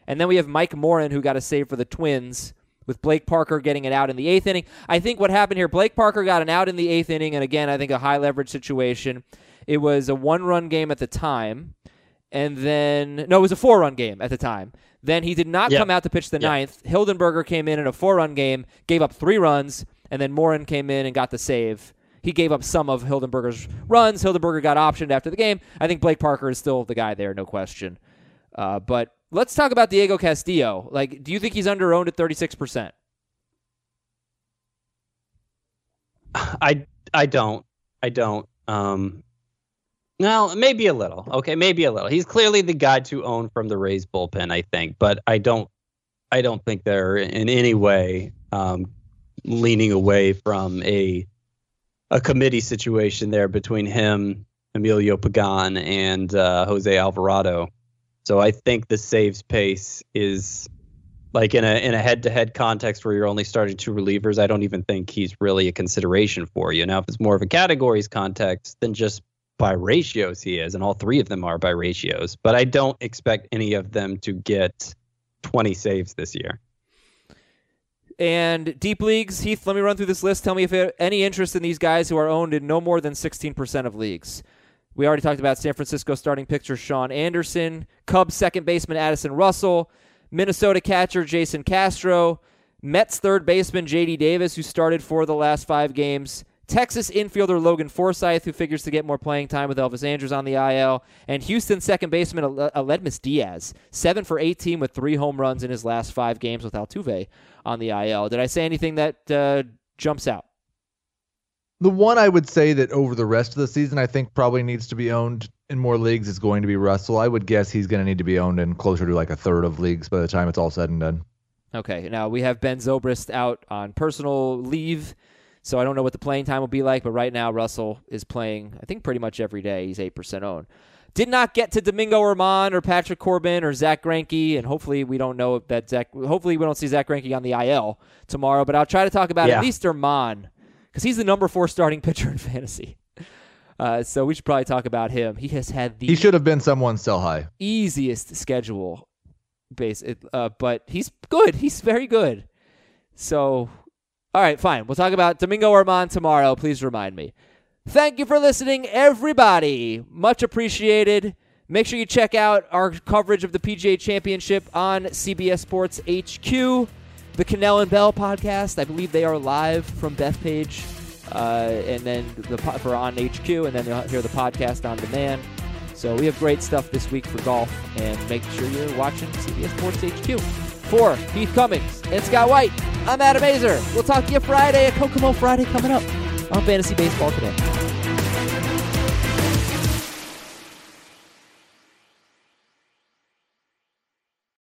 And then we have Mike Morin, who got a save for the Twins, with Blake Parker getting it out in the eighth inning. I think what happened here, Blake Parker got an out in the eighth inning, and again, I think a high leverage situation. It was a one run game at the time. And then, no, it was a four run game at the time. Then he did not Yeah. come out to pitch the Yeah. ninth. Hildenberger came in in a four run game, gave up three runs, and then Morin came in and got the save. He gave up some of Hildenberger's runs. Hildenberger got optioned after the game. I think Blake Parker is still the guy there, no question. Uh, but let's talk about Diego Castillo. Like, do you think he's under owned at 36%? I I don't. I don't. Um no, maybe a little. Okay, maybe a little. He's clearly the guy to own from the Rays bullpen, I think, but I don't I don't think they're in any way um leaning away from a a committee situation there between him, Emilio Pagan, and uh, Jose Alvarado. So I think the saves pace is like in a in a head to head context where you're only starting two relievers, I don't even think he's really a consideration for you. Now, if it's more of a categories context, then just by ratios he is, and all three of them are by ratios. But I don't expect any of them to get 20 saves this year. And deep leagues, Heath, let me run through this list. Tell me if you have any interest in these guys who are owned in no more than 16% of leagues. We already talked about San Francisco starting pitcher Shaun Anderson, Cubs second baseman Addison Russell, Minnesota catcher Jason Castro, Mets third baseman JD Davis, who started for the last five games, Texas infielder Logan Forsythe, who figures to get more playing time with Elvis Andrus on the IL, and Houston second baseman Ale- Aledmys Diaz, seven for 18 with three home runs in his last five games with Altuve on the IL. Did I say anything that uh, jumps out? The one I would say that over the rest of the season, I think probably needs to be owned in more leagues is going to be Russell. I would guess he's going to need to be owned in closer to like a third of leagues by the time it's all said and done. Okay, now we have Ben Zobrist out on personal leave, so I don't know what the playing time will be like, but right now Russell is playing, I think, pretty much every day. He's 8% owned. Did not get to Domingo German or Patrick Corbin or Zack Greinke, and hopefully we don't know that Zack. Hopefully we don't see Zack Greinke on the IL tomorrow. But I'll try to talk about Yeah. at least German because he's the number four starting pitcher in fantasy. Uh, so we should probably talk about him. He has had the He should have been someone sell high. easiest schedule base uh, but he's good. He's very good. So all right fine. We'll talk about domingo german tomorrow. Please remind me. Thank you for listening everybody. Much appreciated. Make sure you check out our coverage of the pga championship on cbs sports hq the Cannell and Bell podcast. I believe they are live from Bethpage, uh, and then the for on HQ, and then you'll hear the podcast on demand. So we have great stuff this week for golf, and make sure you're watching CBS Sports HQ. For Heath Cummings and Scott White, I'm Adam Aizer. We'll talk to you Friday, at Kokomo Friday coming up on Fantasy Baseball today.